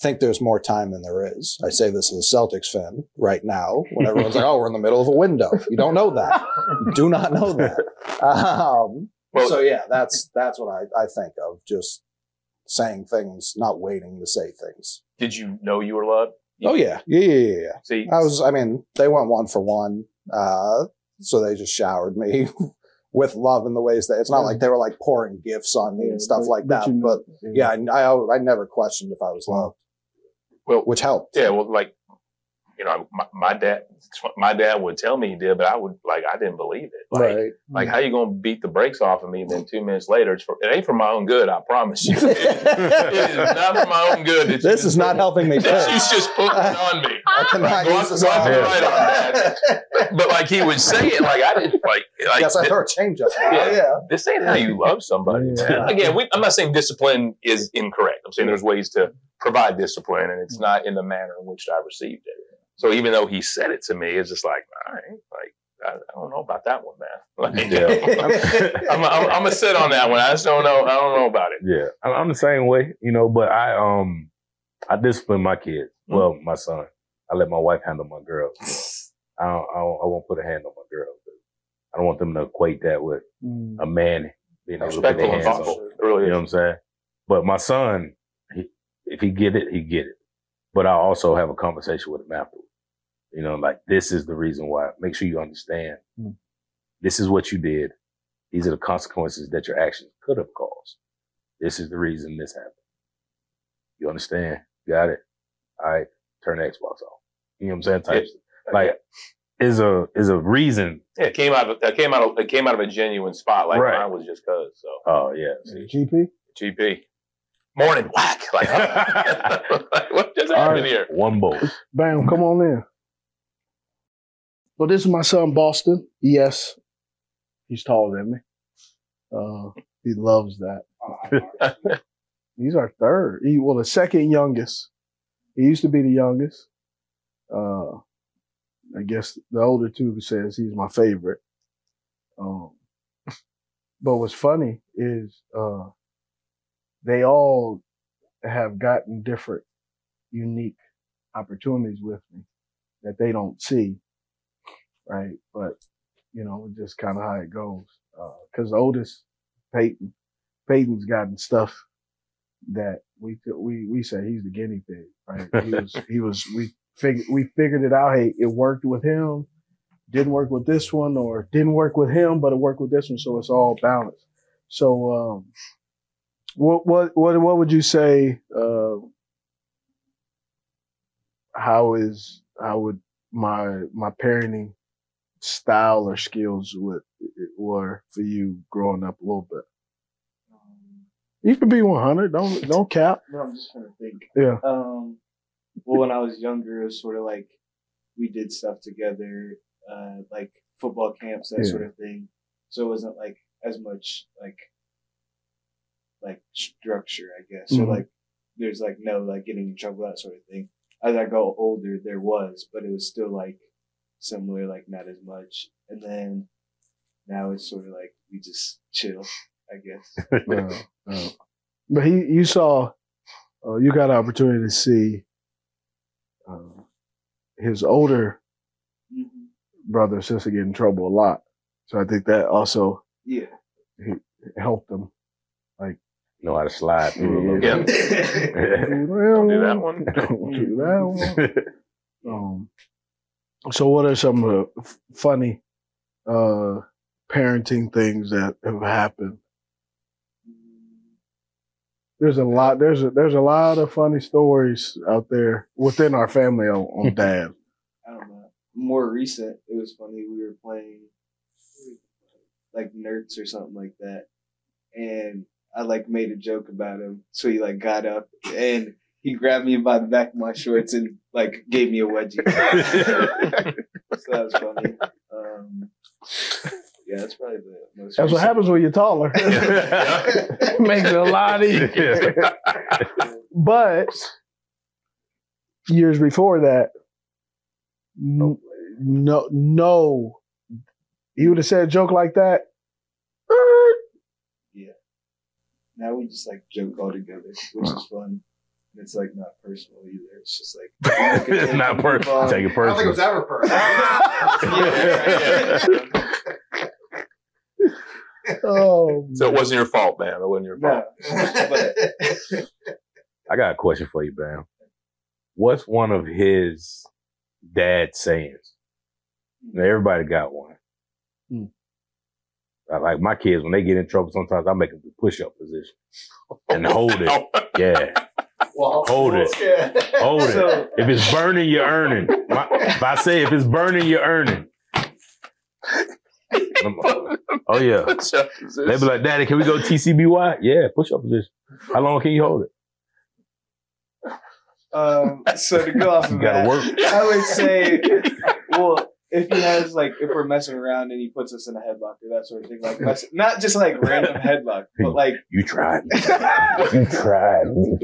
think there's more time than there is. I say this as a Celtics fan right now when everyone's like, "Oh, we're in the middle of a window." You don't know that. You do not know that. Um, Well- so yeah, that's that's what I, I think of. Just saying things, not waiting to say things. Did you know you were loved? Oh yeah, yeah, yeah, yeah. yeah. See, I was, I mean, they went one for one. Uh, so they just showered me with love in the ways that it's not Yeah. like they were like pouring gifts on me Yeah, and stuff but- like but that. you but know- yeah, I, I, I never questioned if I was loved, well, which helped. yeah, well, like you know, my, my dad, my dad would tell me he did, but I would like I didn't believe it. Like, right. Like, mm. how you gonna beat the brakes off of me? And Then two minutes later, it's for, it ain't for my own good. I promise you, it is not for my own good. that you This is not put- helping me. She's just putting on me. I cannot Right, go use on- this go on on. to the right on that. But like he would say it, like I didn't like. like yes, I thi- throw a change up. Yeah. yeah. this ain't how you love somebody. Yeah. Again, we, I'm not saying discipline is incorrect. I'm saying there's ways to provide discipline, and it's mm. not in the manner in which I received it. So even though he said it to me, it's just like, all right, like I, I don't know about that one, man. Like, I'm, I'm, I'm gonna sit on that one. I just don't know. I don't know about it. Yeah, I'm, I'm the same way, you know. But I um, I discipline my kids. Well, my son. I let my wife handle my girls. I don't, I, don't, I won't put a hand on my girls. I don't want them to equate that with Mm. a man being able to put their hands on. thoughtful. It really You know what I'm saying? But my son, he, if he get it, he get it. But I also have a conversation with him afterwards. You know, like this is the reason why. Make sure you understand. Mm. This is what you did. These are the consequences that your actions could have caused. This is the reason this happened. You understand? Got it. All right. Turn the Xbox off. You know what I'm saying? Type like is a is a reason. Yeah, it came out of it came out of it came out of a genuine spot. Like Right. mine was just cause. So Oh yeah. See. GP. GP. Morning whack. Like, like, what just happened here? One bolt. Bam, come on in. Well, this is my son, Boston. Yes, he's taller than me. Uh, he loves that. He's our third. He, well, the second youngest. He used to be the youngest. Uh, I guess the older two says he's my favorite. Um, but what's funny is, uh, they all have gotten different, unique opportunities with me that they don't see. Right. But, you know, just kind of how it goes. Uh, cause the oldest, Peyton, Peyton's gotten stuff that we, we, we say he's the guinea pig, right? He was, he was, we figured, we figured it out. Hey, it worked with him, didn't work with this one or didn't work with him, but it worked with this one. So it's all balanced. So, um, what, what, what, what would you say, uh, how is how would my my parenting style or skills would were for you growing up a little bit? You can be one hundred. Don't don't cap. No, I'm just trying to think. Yeah. Um, well, when I was younger, it was sort of like we did stuff together, uh, like football camps, that Yeah. sort of thing. So it wasn't like as much like like structure, I guess. So Mhm. like there's like no like getting in trouble that sort of thing. As I go older, there was, but it was still like similar, like not as much. And then now it's sort of like we just chill, I guess. Uh, uh, but he, you saw, uh, you got an opportunity to see uh, his older Mhm. brother and sister get in trouble a lot. So I think that also Yeah. he, helped him. Like know how to slide through a little Yeah. Don't do that one. Don't do that one. Um, so what are some of the f- funny uh, parenting things that have happened? There's a lot. There's a there's a lot of funny stories out there within our family on, on dad. I don't know. More recent, it was funny. We were playing like nerds or something like that, and I like made a joke about him. So he like got up and he grabbed me by the back of my shorts and like gave me a wedgie. so that was funny. Um, yeah, that's probably the most. That's what happens when you're taller. Makes it a lot easier. but years before that, n- no, no, he would have said a joke like that. Yeah. Now we just like joke all together, which is fun. And It's like not personal either. It's just like it's not personal. Take it I don't think it was ever personal. Oh, So it wasn't your fault, man. It wasn't your fault. No, I got a question for you, Bam. What's one of his dad sayings? Now, everybody got one. Hmm. I- Like my kids, when they get in trouble, sometimes I make them do push-up position and hold it. Yeah, well, Hold it. Yeah. hold So- it. If it's burning, you're earning. My, if I say if it's burning, you're earning. Oh yeah. They be like, Daddy, can we go TCBY? Yeah, push-up position. How long can you hold it? Um, so to go off You of gotta that, work. I would say, well, if he has like, if we're messing around and he puts us in a headlock or that sort of thing, like mess, not just like random headlock, but like You tried. You tried. me.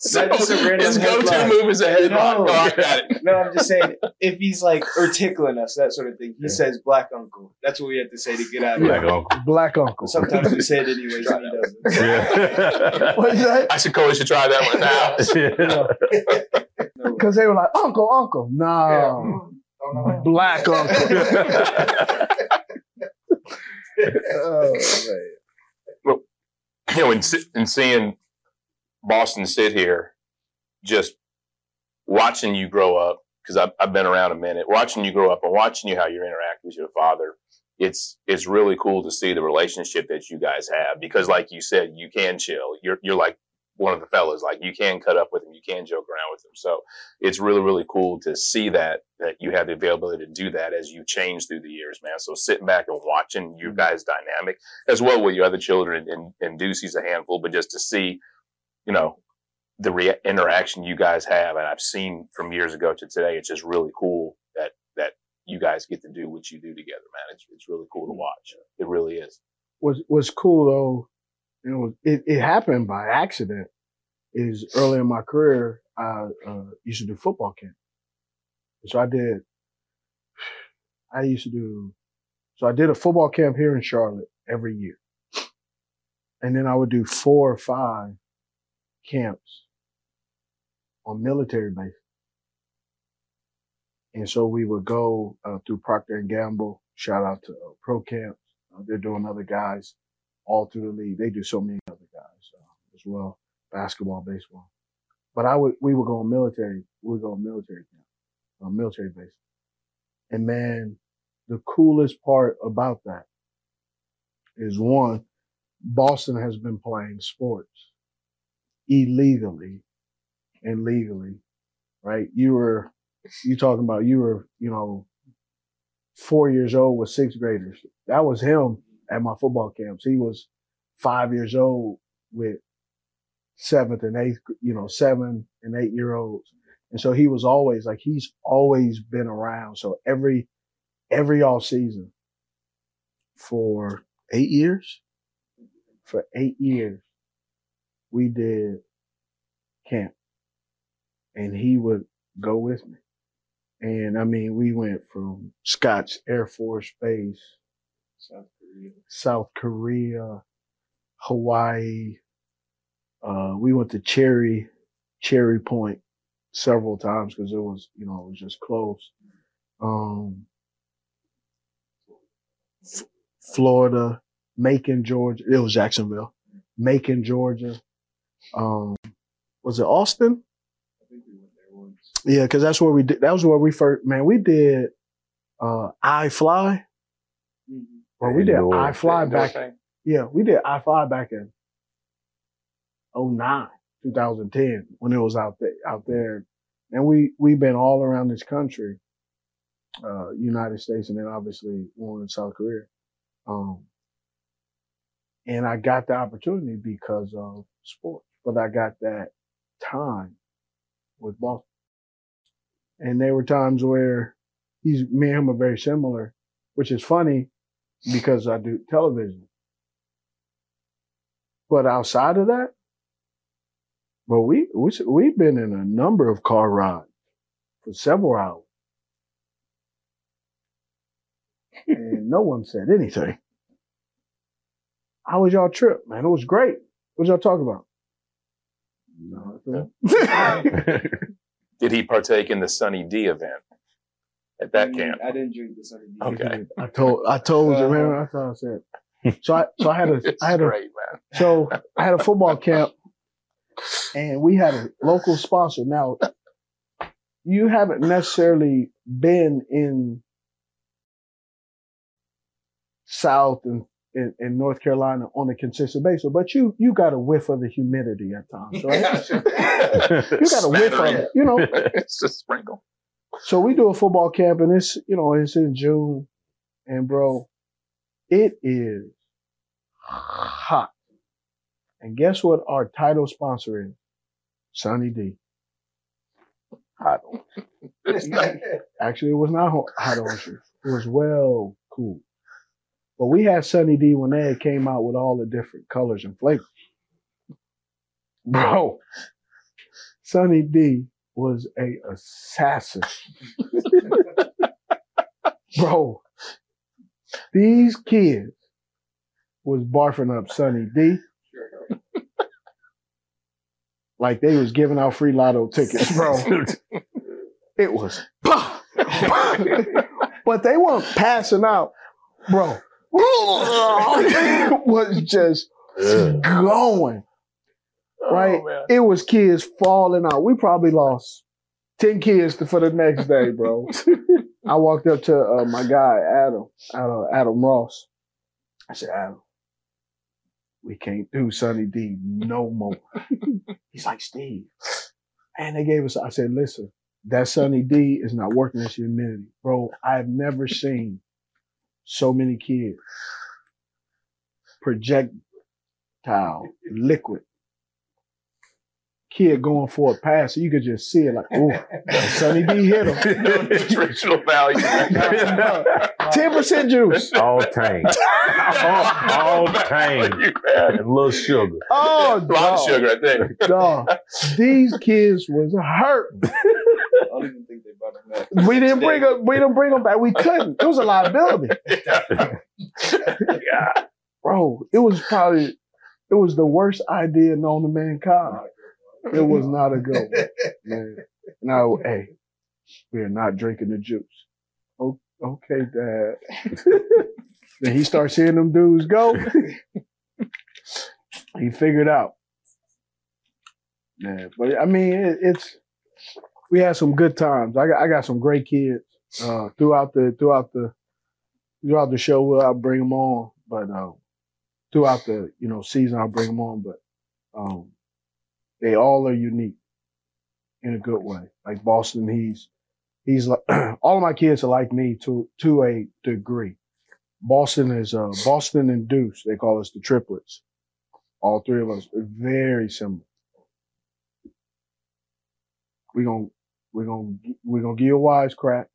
So Not just a random his go-to headlock. move is a headlock. No. Oh, I got it. no, I'm just saying if he's like or tickling us, that sort of thing. He says black uncle. That's what we have to say to get out of Like it. uncle. black uncle. Sometimes we say it anyways, and he doesn't. Yeah. What is that? I should Cody should try that one now. No. Because they were like, Uncle, Uncle. No, black uncle. oh, man. Well, you know, in, si- in seeing Boston sit here, just watching you grow up, because I've, I've been around a minute, watching you grow up and watching you how you interact with your father, it's it's really cool to see the relationship that you guys have because, like you said, you can chill. You're you're like one of the fellas. Like you can cut up with him, you can joke around with him. So it's really really cool to see that that you have the availability to do that as you change through the years, man. So sitting back and watching you mm-hmm. guys dynamic as well with your other children and and Ducey's a handful, but just to see, you know, the re- interaction you guys have, and I've seen from years ago to today, it's just really cool that that you guys get to do what you do together, man. It's it's really cool to mm-hmm. watch. It really is. was was cool though. You know, it, it happened by accident. Is early in my career, I uh, used to do football camp. So I did. I used to do. So I did a football camp here in Charlotte every year, and then I would do four or five camps on military base. And so we would go uh, through Procter and Gamble. Shout out to uh, Pro Camps. Uh, they're doing other guys all through the league. They do so many other guys uh, as well, basketball, baseball. But I would, we would go on military, we would go on military camp, on military base. And man, the coolest part about that is one, Boston has been playing sports illegally and legally, right? You were, you talking about you were, you know, four years old with sixth graders. That was him at my football camps. He was five years old with seventh and eighth, you know, seven and eight year olds. And so he was always like, he's always been around. So every, every off season for eight years, for eight years, we did camp and he would go with me. And I mean, we went from Scotts Air Force Base, South. South Korea, Hawaii. Uh, we went to Cherry, Cherry Point several times because it was, you know, it was just close. Um, Florida, Macon, Georgia. It was Jacksonville, Macon, Georgia. Um, was it Austin? Yeah, because that's where we did. That was where we first. Man, we did. Uh, I fly. Well, we did Indoor- I fly back. thing. Yeah, we did I fly back in 09, 2010 when it was out there, out there. And we, we've been all around this country, uh, United States and then obviously one in South Korea. Um, and I got the opportunity because of sports, but I got that time with Boston. And there were times where he's, me and him are very similar, which is funny because I do television. But outside of that, but we, we we've been in a number of car rides for several hours, and no one said anything. How was y'all trip, man? It was great. What y'all talk about? Nothing. Did he partake in the Sunny D event at that Mm, camp? I didn't drink this the Sunday. Okay. I told I told you, man. I thought I said. So I so I had a It's I had a great, man. So I had a football camp and we had a local sponsor. Now, you haven't necessarily been in South and in, in North Carolina on a consistent basis, but you you got a whiff of the humidity at times, right? you got a whiff of it, you know. it's just sprinkle. So we do a football camp and it's, you know, it's in June. And bro, it is hot. And guess what our title sponsor is? Sunny D. Hot. Actually, it was not ho- hot orange. It was well cool. But we had Sunny D when they came out with all the different colors and flavors. Bro, Sunny D was a assassin. Bro, these kids was barfing up Sunny D like they was giving out free lotto tickets, bro. it was, but they weren't passing out, bro. was just going right. Oh, it was kids falling out. We probably lost 10 kids for the next day, bro. I walked up to uh, my guy, Adam, Adam, Adam Ross. I said, Adam, we can't do Sunny D no more. He's like, Steve. And they gave us, I said, listen, that Sunny D is not working as humidity. Bro, I've never seen so many kids projectile liquid kid going for a pass, so you could just see it like, oh, Sunny D hit him. nutritional value. Ten percent juice. All tang. all, all tang. And a little sugar. Oh, A lot of sugar, I think. dog. These kids was hurt. I don't even think they brought him back. We didn't bring them. We didn't bring them back. We couldn't. It was a liability, yeah. bro. It was probably. It was the worst idea known to mankind. It was not a one, man. No, hey, we are not drinking the juice. O- okay, Dad. then he starts seeing them dudes go. he figured out. Yeah, but I mean, it, it's we had some good times. I got I got some great kids uh, throughout the throughout the throughout the show. I'll bring them on, but uh, throughout the you know season I'll bring them on. But um, they all are unique in a good way. Like Boston, he's he's like all of my kids are like me to to a degree. Boston is uh, Boston and Deuce. They call us the triplets. All three of us are very similar. We're gonna we're gonna we're gonna give you a wisecrack.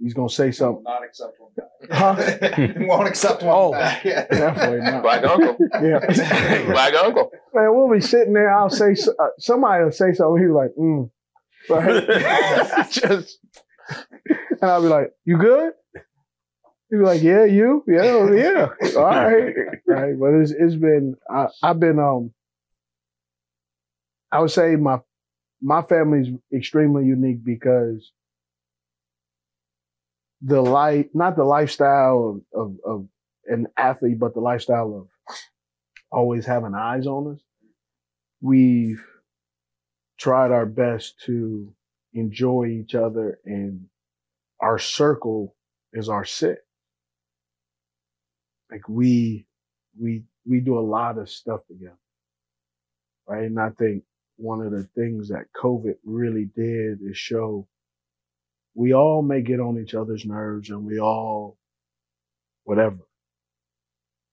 He's gonna say something. Not accept one back. Huh? Won't accept one Oh, back. Definitely not. Black uncle. Yeah. Black uncle. Man, we'll be sitting there. I'll say uh, somebody will say something. He's like, mm. Right? Just, and I'll be like, "You good?" He'll be like, "Yeah, you, yeah, yeah, all right, right." But it's it's been I, I've been um I would say my my family's extremely unique because the life not the lifestyle of, of of an athlete, but the lifestyle of always having eyes on us. We've tried our best to enjoy each other and our circle is our set. Like we, we, we do a lot of stuff together. Right. And I think one of the things that COVID really did is show we all may get on each other's nerves and we all, whatever.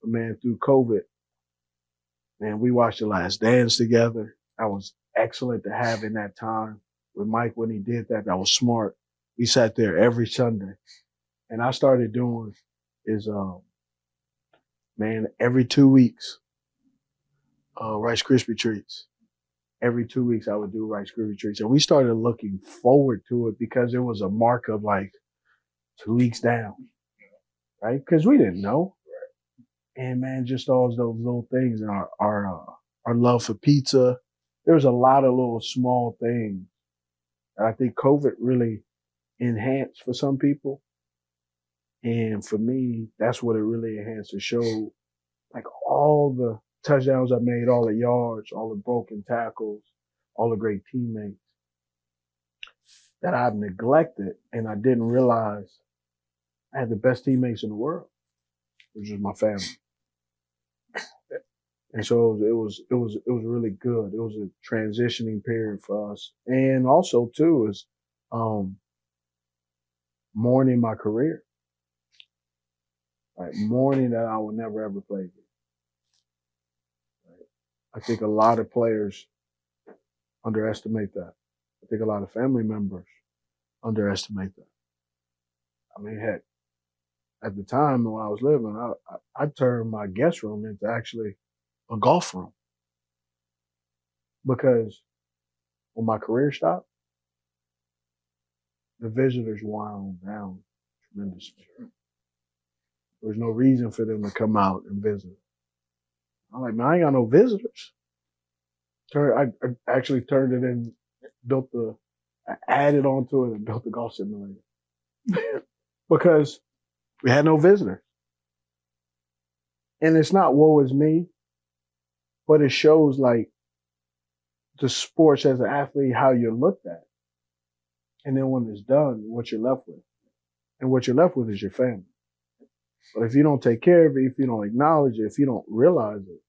But man, through COVID, man, we watched The Last Dance together. That was excellent to have in that time with Mike when he did that. That was smart. We sat there every Sunday. And I started doing is, um, man, every two weeks, uh, Rice Krispie treats. Every two weeks I would do Rice Krispie treats. And we started looking forward to it because it was a mark of like two weeks down. Right? Cause we didn't know. And man, just all those little things and our, our, uh, our love for pizza. There was a lot of little small things I think COVID really enhanced for some people. And for me, that's what it really enhanced to show like all the touchdowns I made, all the yards, all the broken tackles, all the great teammates that I've neglected and I didn't realize I had the best teammates in the world, which is my family. And so it was, it was, it was really good. It was a transitioning period for us. And also too is, um, mourning my career. Like mourning that I would never ever play again. I think a lot of players underestimate that. I think a lot of family members underestimate that. I mean, heck, at the time when I was living, I, I, I turned my guest room into actually a golf room because when my career stopped, the visitors wound down tremendously. There was no reason for them to come out and visit. I'm like, man, I ain't got no visitors. Turn, I, I actually turned it in, built the, I added onto it and built the golf simulator because we had no visitors. And it's not woe is me, but it shows like the sports as an athlete, how you're looked at. And then when it's done, what you're left with. And what you're left with is your family. But if you don't take care of it, if you don't acknowledge it, if you don't realize it,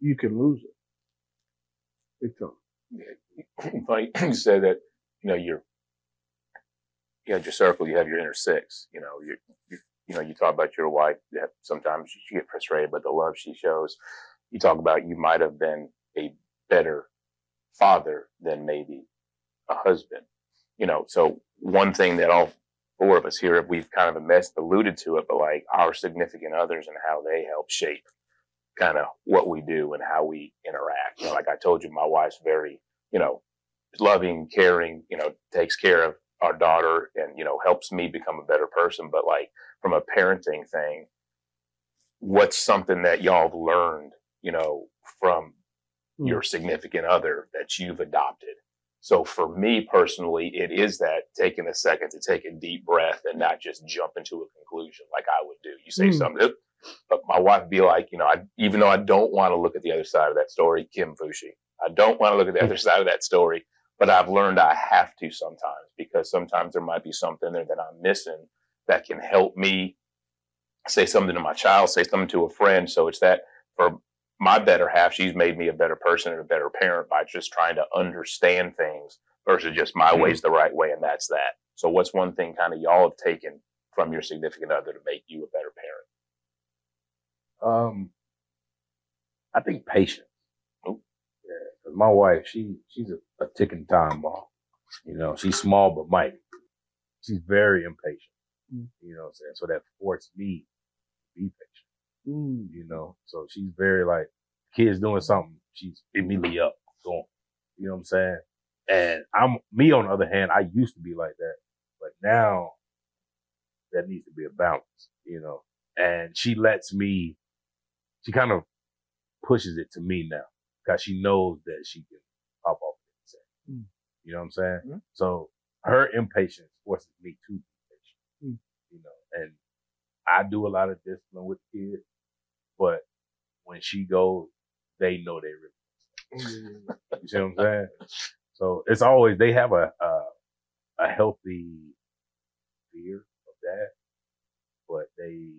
you can lose it. Big time. Funny you say that. You know, you're you had your circle, you have your inner six. You know, you you, know, you talk about your wife. That sometimes you get frustrated, but the love she shows. You talk about you might have been a better father than maybe a husband. You know, so one thing that all four of us here we've kind of alluded to it, but like our significant others and how they help shape kind of what we do and how we interact. You know, like I told you, my wife's very, you know, loving, caring, you know, takes care of our daughter and, you know, helps me become a better person. But like from a parenting thing, what's something that y'all have learned, you know, from Hmm. your significant other that you've adopted? So for me personally, it is that taking a second to take a deep breath and not just jump into a conclusion like I would do. You say Mm. something, but my wife be like, you know, I, even though I don't want to look at the other side of that story, Kim Fushey, I don't want to look at the other side of that story, but I've learned I have to sometimes because sometimes there might be something there that I'm missing that can help me say something to my child, say something to a friend. So it's that for my better half, she's made me a better person and a better parent by just trying to understand things versus just my Mhm. way's the right way and that's that. So what's one thing kind of y'all have taken from your significant other to make you a better parent? Um, I think patience. Yeah, 'cause my wife, she she's a, a ticking time bomb. You know, she's small but mighty. She's very impatient. Mm. You know what I'm saying? So that forced me to be patient. Mm. You know, so she's very like kids doing something, she's immediately up going. You know what I'm saying? And I'm me on the other hand, I used to be like that, but now that needs to be a balance. You know, and she lets me. She kind of pushes it to me now because she knows that she can pop off at the second. Mm. You know what I'm saying? Mhm. So her impatience forces me to be patient. Mm. You know, and I do a lot of discipline with kids, but when she goes, they know they really. You see what I'm saying? So it's always they have a a, a healthy fear of that, but they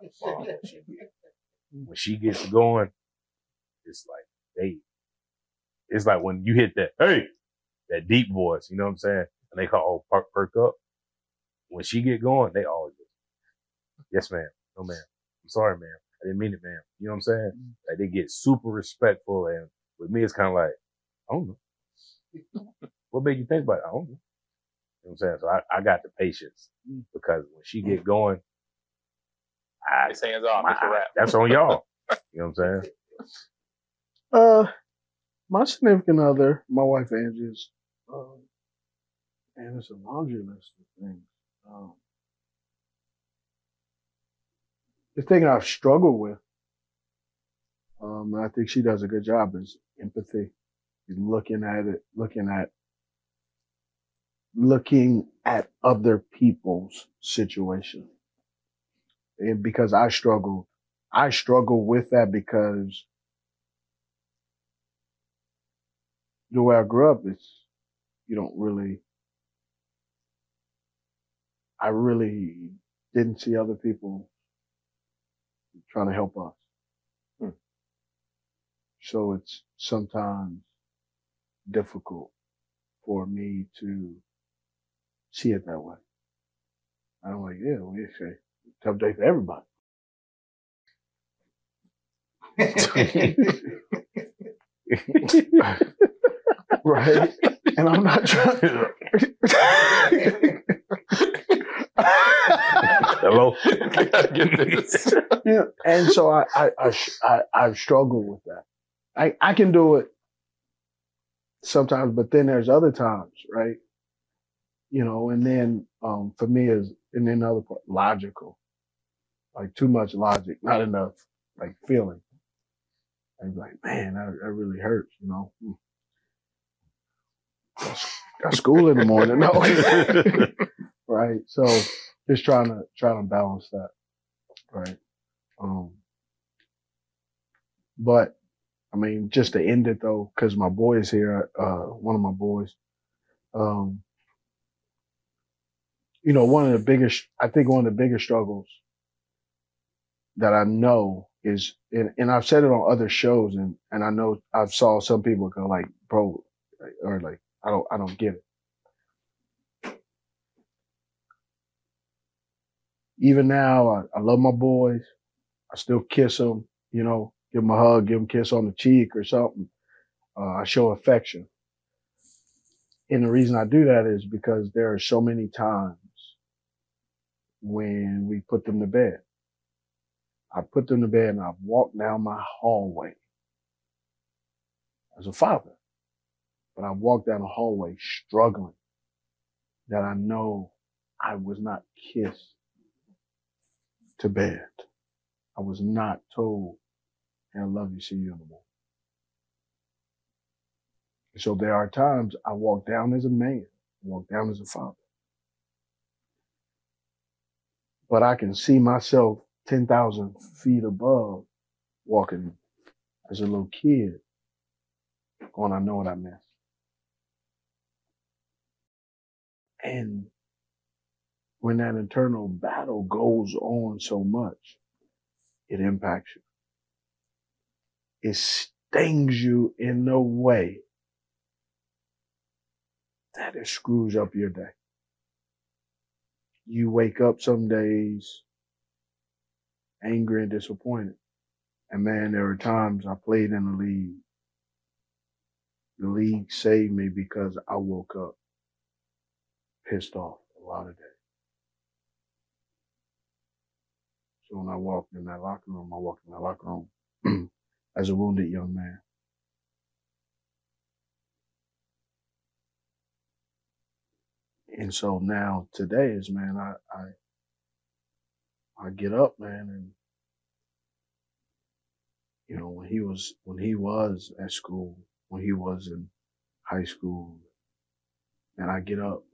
when she gets when she gets going. It's like hey, It's like when you hit that hey, that deep voice. You know what I'm saying? And they call oh, perk, perk up. When she get going, they all Go, yes, ma'am. No, ma'am. I'm sorry, ma'am. I didn't mean it, ma'am. You know what I'm saying? Mm-hmm. Like they get super respectful, and with me, it's kind of like, I don't know. what made you think about it? I don't know. You know what I'm saying? So I, I got the patience mm. because when she mm. get going, I, His hands off. my- It's a wrap. that's on y'all. You know what I'm saying? Uh, my significant other, my wife Angie's, um, and it's a laundry list of things. Um, the thing I've struggled with, um, and I think she does a good job is empathy. Looking at it, looking at, looking at other people's situation. And because I struggle, I struggle with that because the way I grew up is you don't really I really didn't see other people trying to help us. Hmm. So it's sometimes difficult for me to see it that way. I'm like, yeah, it's a tough day for everybody. right? And I'm not trying. Hello. Gotta get this. yeah. And so I, I, I, sh- I, I've with that. I, I can do it sometimes, but then there's other times, right? You know, and then, um, for me is, and then the other part, logical. Like too much logic, not enough, like feeling. I'm like, man, that, that really hurts, you know? Hmm. Got, school in the morning, no. right? So just trying to, trying to balance that, right? Um, but I mean, just to end it though, because my boy is here, uh, one of my boys. Um, you know, one of the biggest, I think one of the biggest struggles that I know is, and, and I've said it on other shows and, and I know I've saw some people go like, bro, or like, I don't, I don't get it. Even now, I, I love my boys. I still kiss them, you know, give them a hug, give them a kiss on the cheek or something. Uh, I show affection. And the reason I do that is because there are so many times when we put them to bed. I put them to bed and I walk down my hallway as a father, but I walk down the hallway struggling that I know I was not kissed to bed. I was not told, and I love you, see you in the morning. So there are times I walk down as a man, walk down as a father. But I can see myself 10,000 feet above walking as a little kid going, I know what I missed. And when that internal battle goes on so much, it impacts you. It stings you in a way that it screws up your day. You wake up some days angry and disappointed. And man, there are times I played in the league. The league saved me because I woke up pissed off a lot of days. So when I walked in that locker room, I walked in that locker room as a wounded young man. And so now today is, man, I, I, I get up, man, and you know, when he was, when he was at school, when he was in high school, and I get up,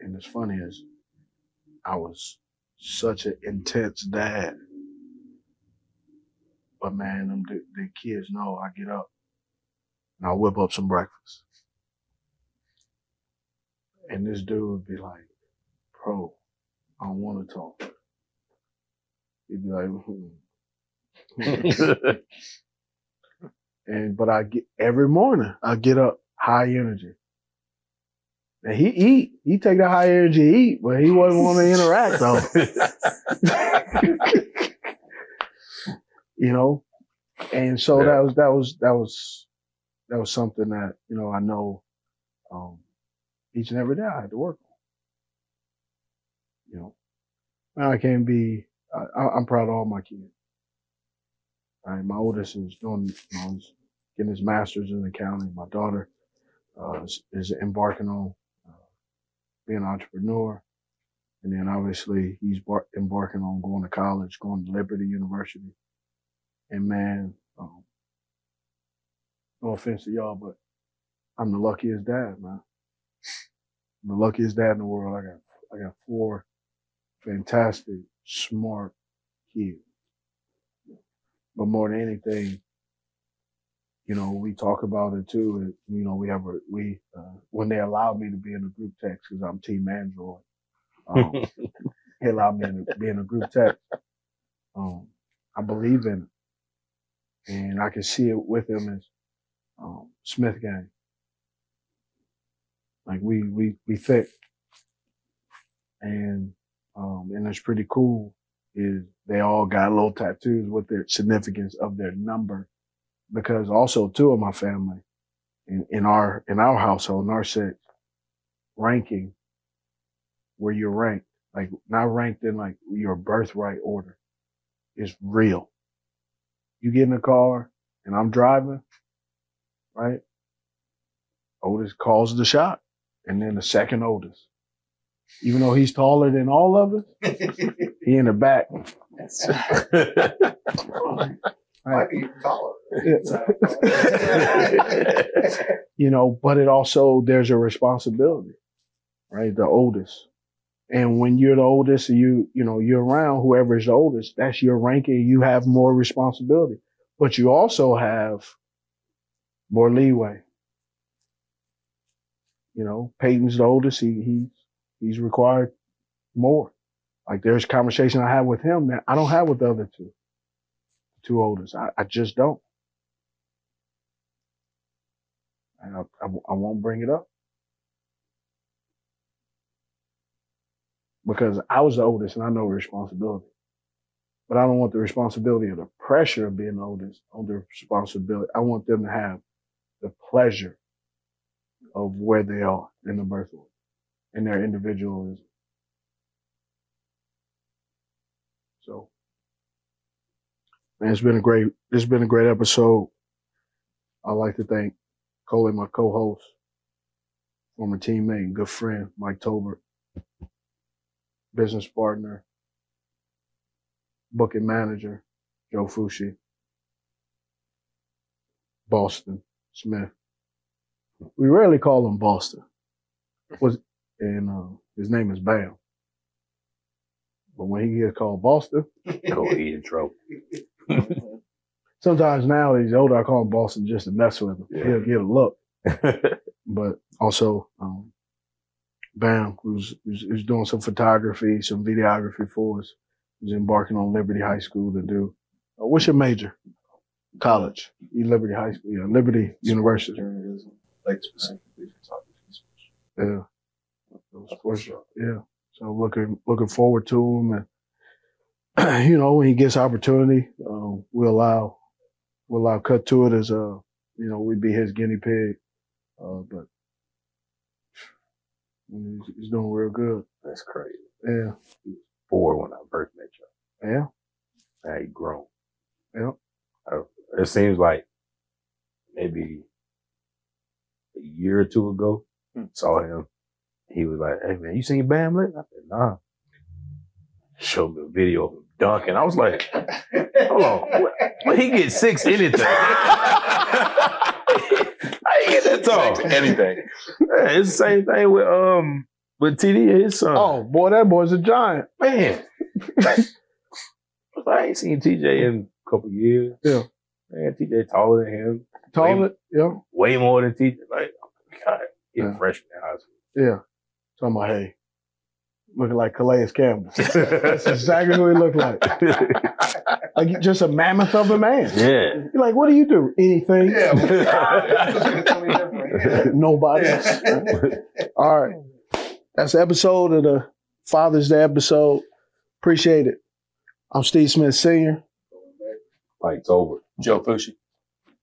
and it's funny is, I was such an intense dad. But man, them the, the kids know I get up and I whip up some breakfast. And this dude would be like, bro, I don't want to talk. He'd be like, hmm. and, but I get, every morning I get up high energy. And he eat, he take the high energy eat, but he wasn't want to interact though. you know, and so Yeah. that was that was that was that was something that you know I know um, each and every day I had to work on. You know, now I can't be. I, I'm proud of all my kids. All right, my oldest is doing, you know, getting his master's in accounting. My daughter uh, is, is embarking on uh, being an entrepreneur, and then obviously he's bar- embarking on going to college, going to Liberty University. And man, um, no offense to y'all, but I'm the luckiest dad, man. I'm the luckiest dad in the world. I got I got four fantastic, smart kids. But more than anything, you know, we talk about it too. and, You know, we have a, we, uh, when they allowed me to be in a group text, cause I'm team Android, um, he allowed me to be in a group text. Um, I believe in it. And I can see it with him as, um, Smith gang. Like we, we, we thick. And, um, and it's pretty cool is they all got little tattoos with their significance of their number because also two of my family in, in our in our household in our set ranking where you're ranked like not ranked in like your birthright order. Is real. You get in the car and i'm driving right? Oldest calls the shot and then the second oldest even though he's taller than all of us he in the back Might be taller. you know, but it also, there's a responsibility, right? The oldest. And when you're the oldest, you, you know, you're around whoever is the oldest, that's your ranking. You have more responsibility, but you also have more leeway. You know, Peyton's the oldest. He he's he's required more. Like there's conversation I have with him that I don't have with the other two, two oldest. I, I just don't. And I, I, I won't bring it up because I was the oldest and I know responsibility. But I don't want the responsibility or the pressure of being oldest on the responsibility. I want them to have the pleasure of where they are in the birth order and their individualism. So, man, it's been a great, it's been a great episode. I'd like to thank Coley, my co-host, former teammate and good friend, Mike Tolbert, business partner, booking manager, Joe Fushey, Boston Smith. We rarely call him Boston. Was and uh, his name is Bam. But when he gets called Boston, oh, he in trouble. sometimes now he's older, I call him Boston just to mess with him. Yeah. He'll get a look. but also, um, Bam, who's, who's, who's doing some photography, some videography for us, who's embarking on Liberty High School to do. Uh, what's your major? College. You Liberty High School, yeah, Liberty University. Journalism, like specifically photography. Yeah. Those sports- Yeah. So looking looking forward to him, and you know when he gets opportunity, uh, we'll allow we'll allow cut to it as a you know we'd be his guinea pig, uh, but he's, he's doing real good. That's crazy. Yeah. Four when I first met you. Yeah. Now he grown. Yeah. Uh, It seems like maybe a year or two ago, saw him. He was like, "Hey man, you seen Bam lately?" I said, "Nah." Showed me a video of him dunking. I was like, "Hold on, what, he get six anything?" I ain't get that tall. Anything. Yeah, it's the same thing with um with TD and his son. Oh boy, that boy's a giant. man, I ain't seen TJ in a couple years. Yeah. Man, TJ taller than him, Taller. Yeah. way more than TJ. Like, God, he's Yeah. a freshman in high school. Yeah. Talking about hey, looking like Calais Campbell. That's exactly what he looked like. Like just a mammoth of a man. yeah. You're like, what do you do? Anything? Yeah. Nobody. All right. That's the episode of the Father's Day episode. Appreciate it. I'm Steve Smith Sr. Like over. Joe Fushey.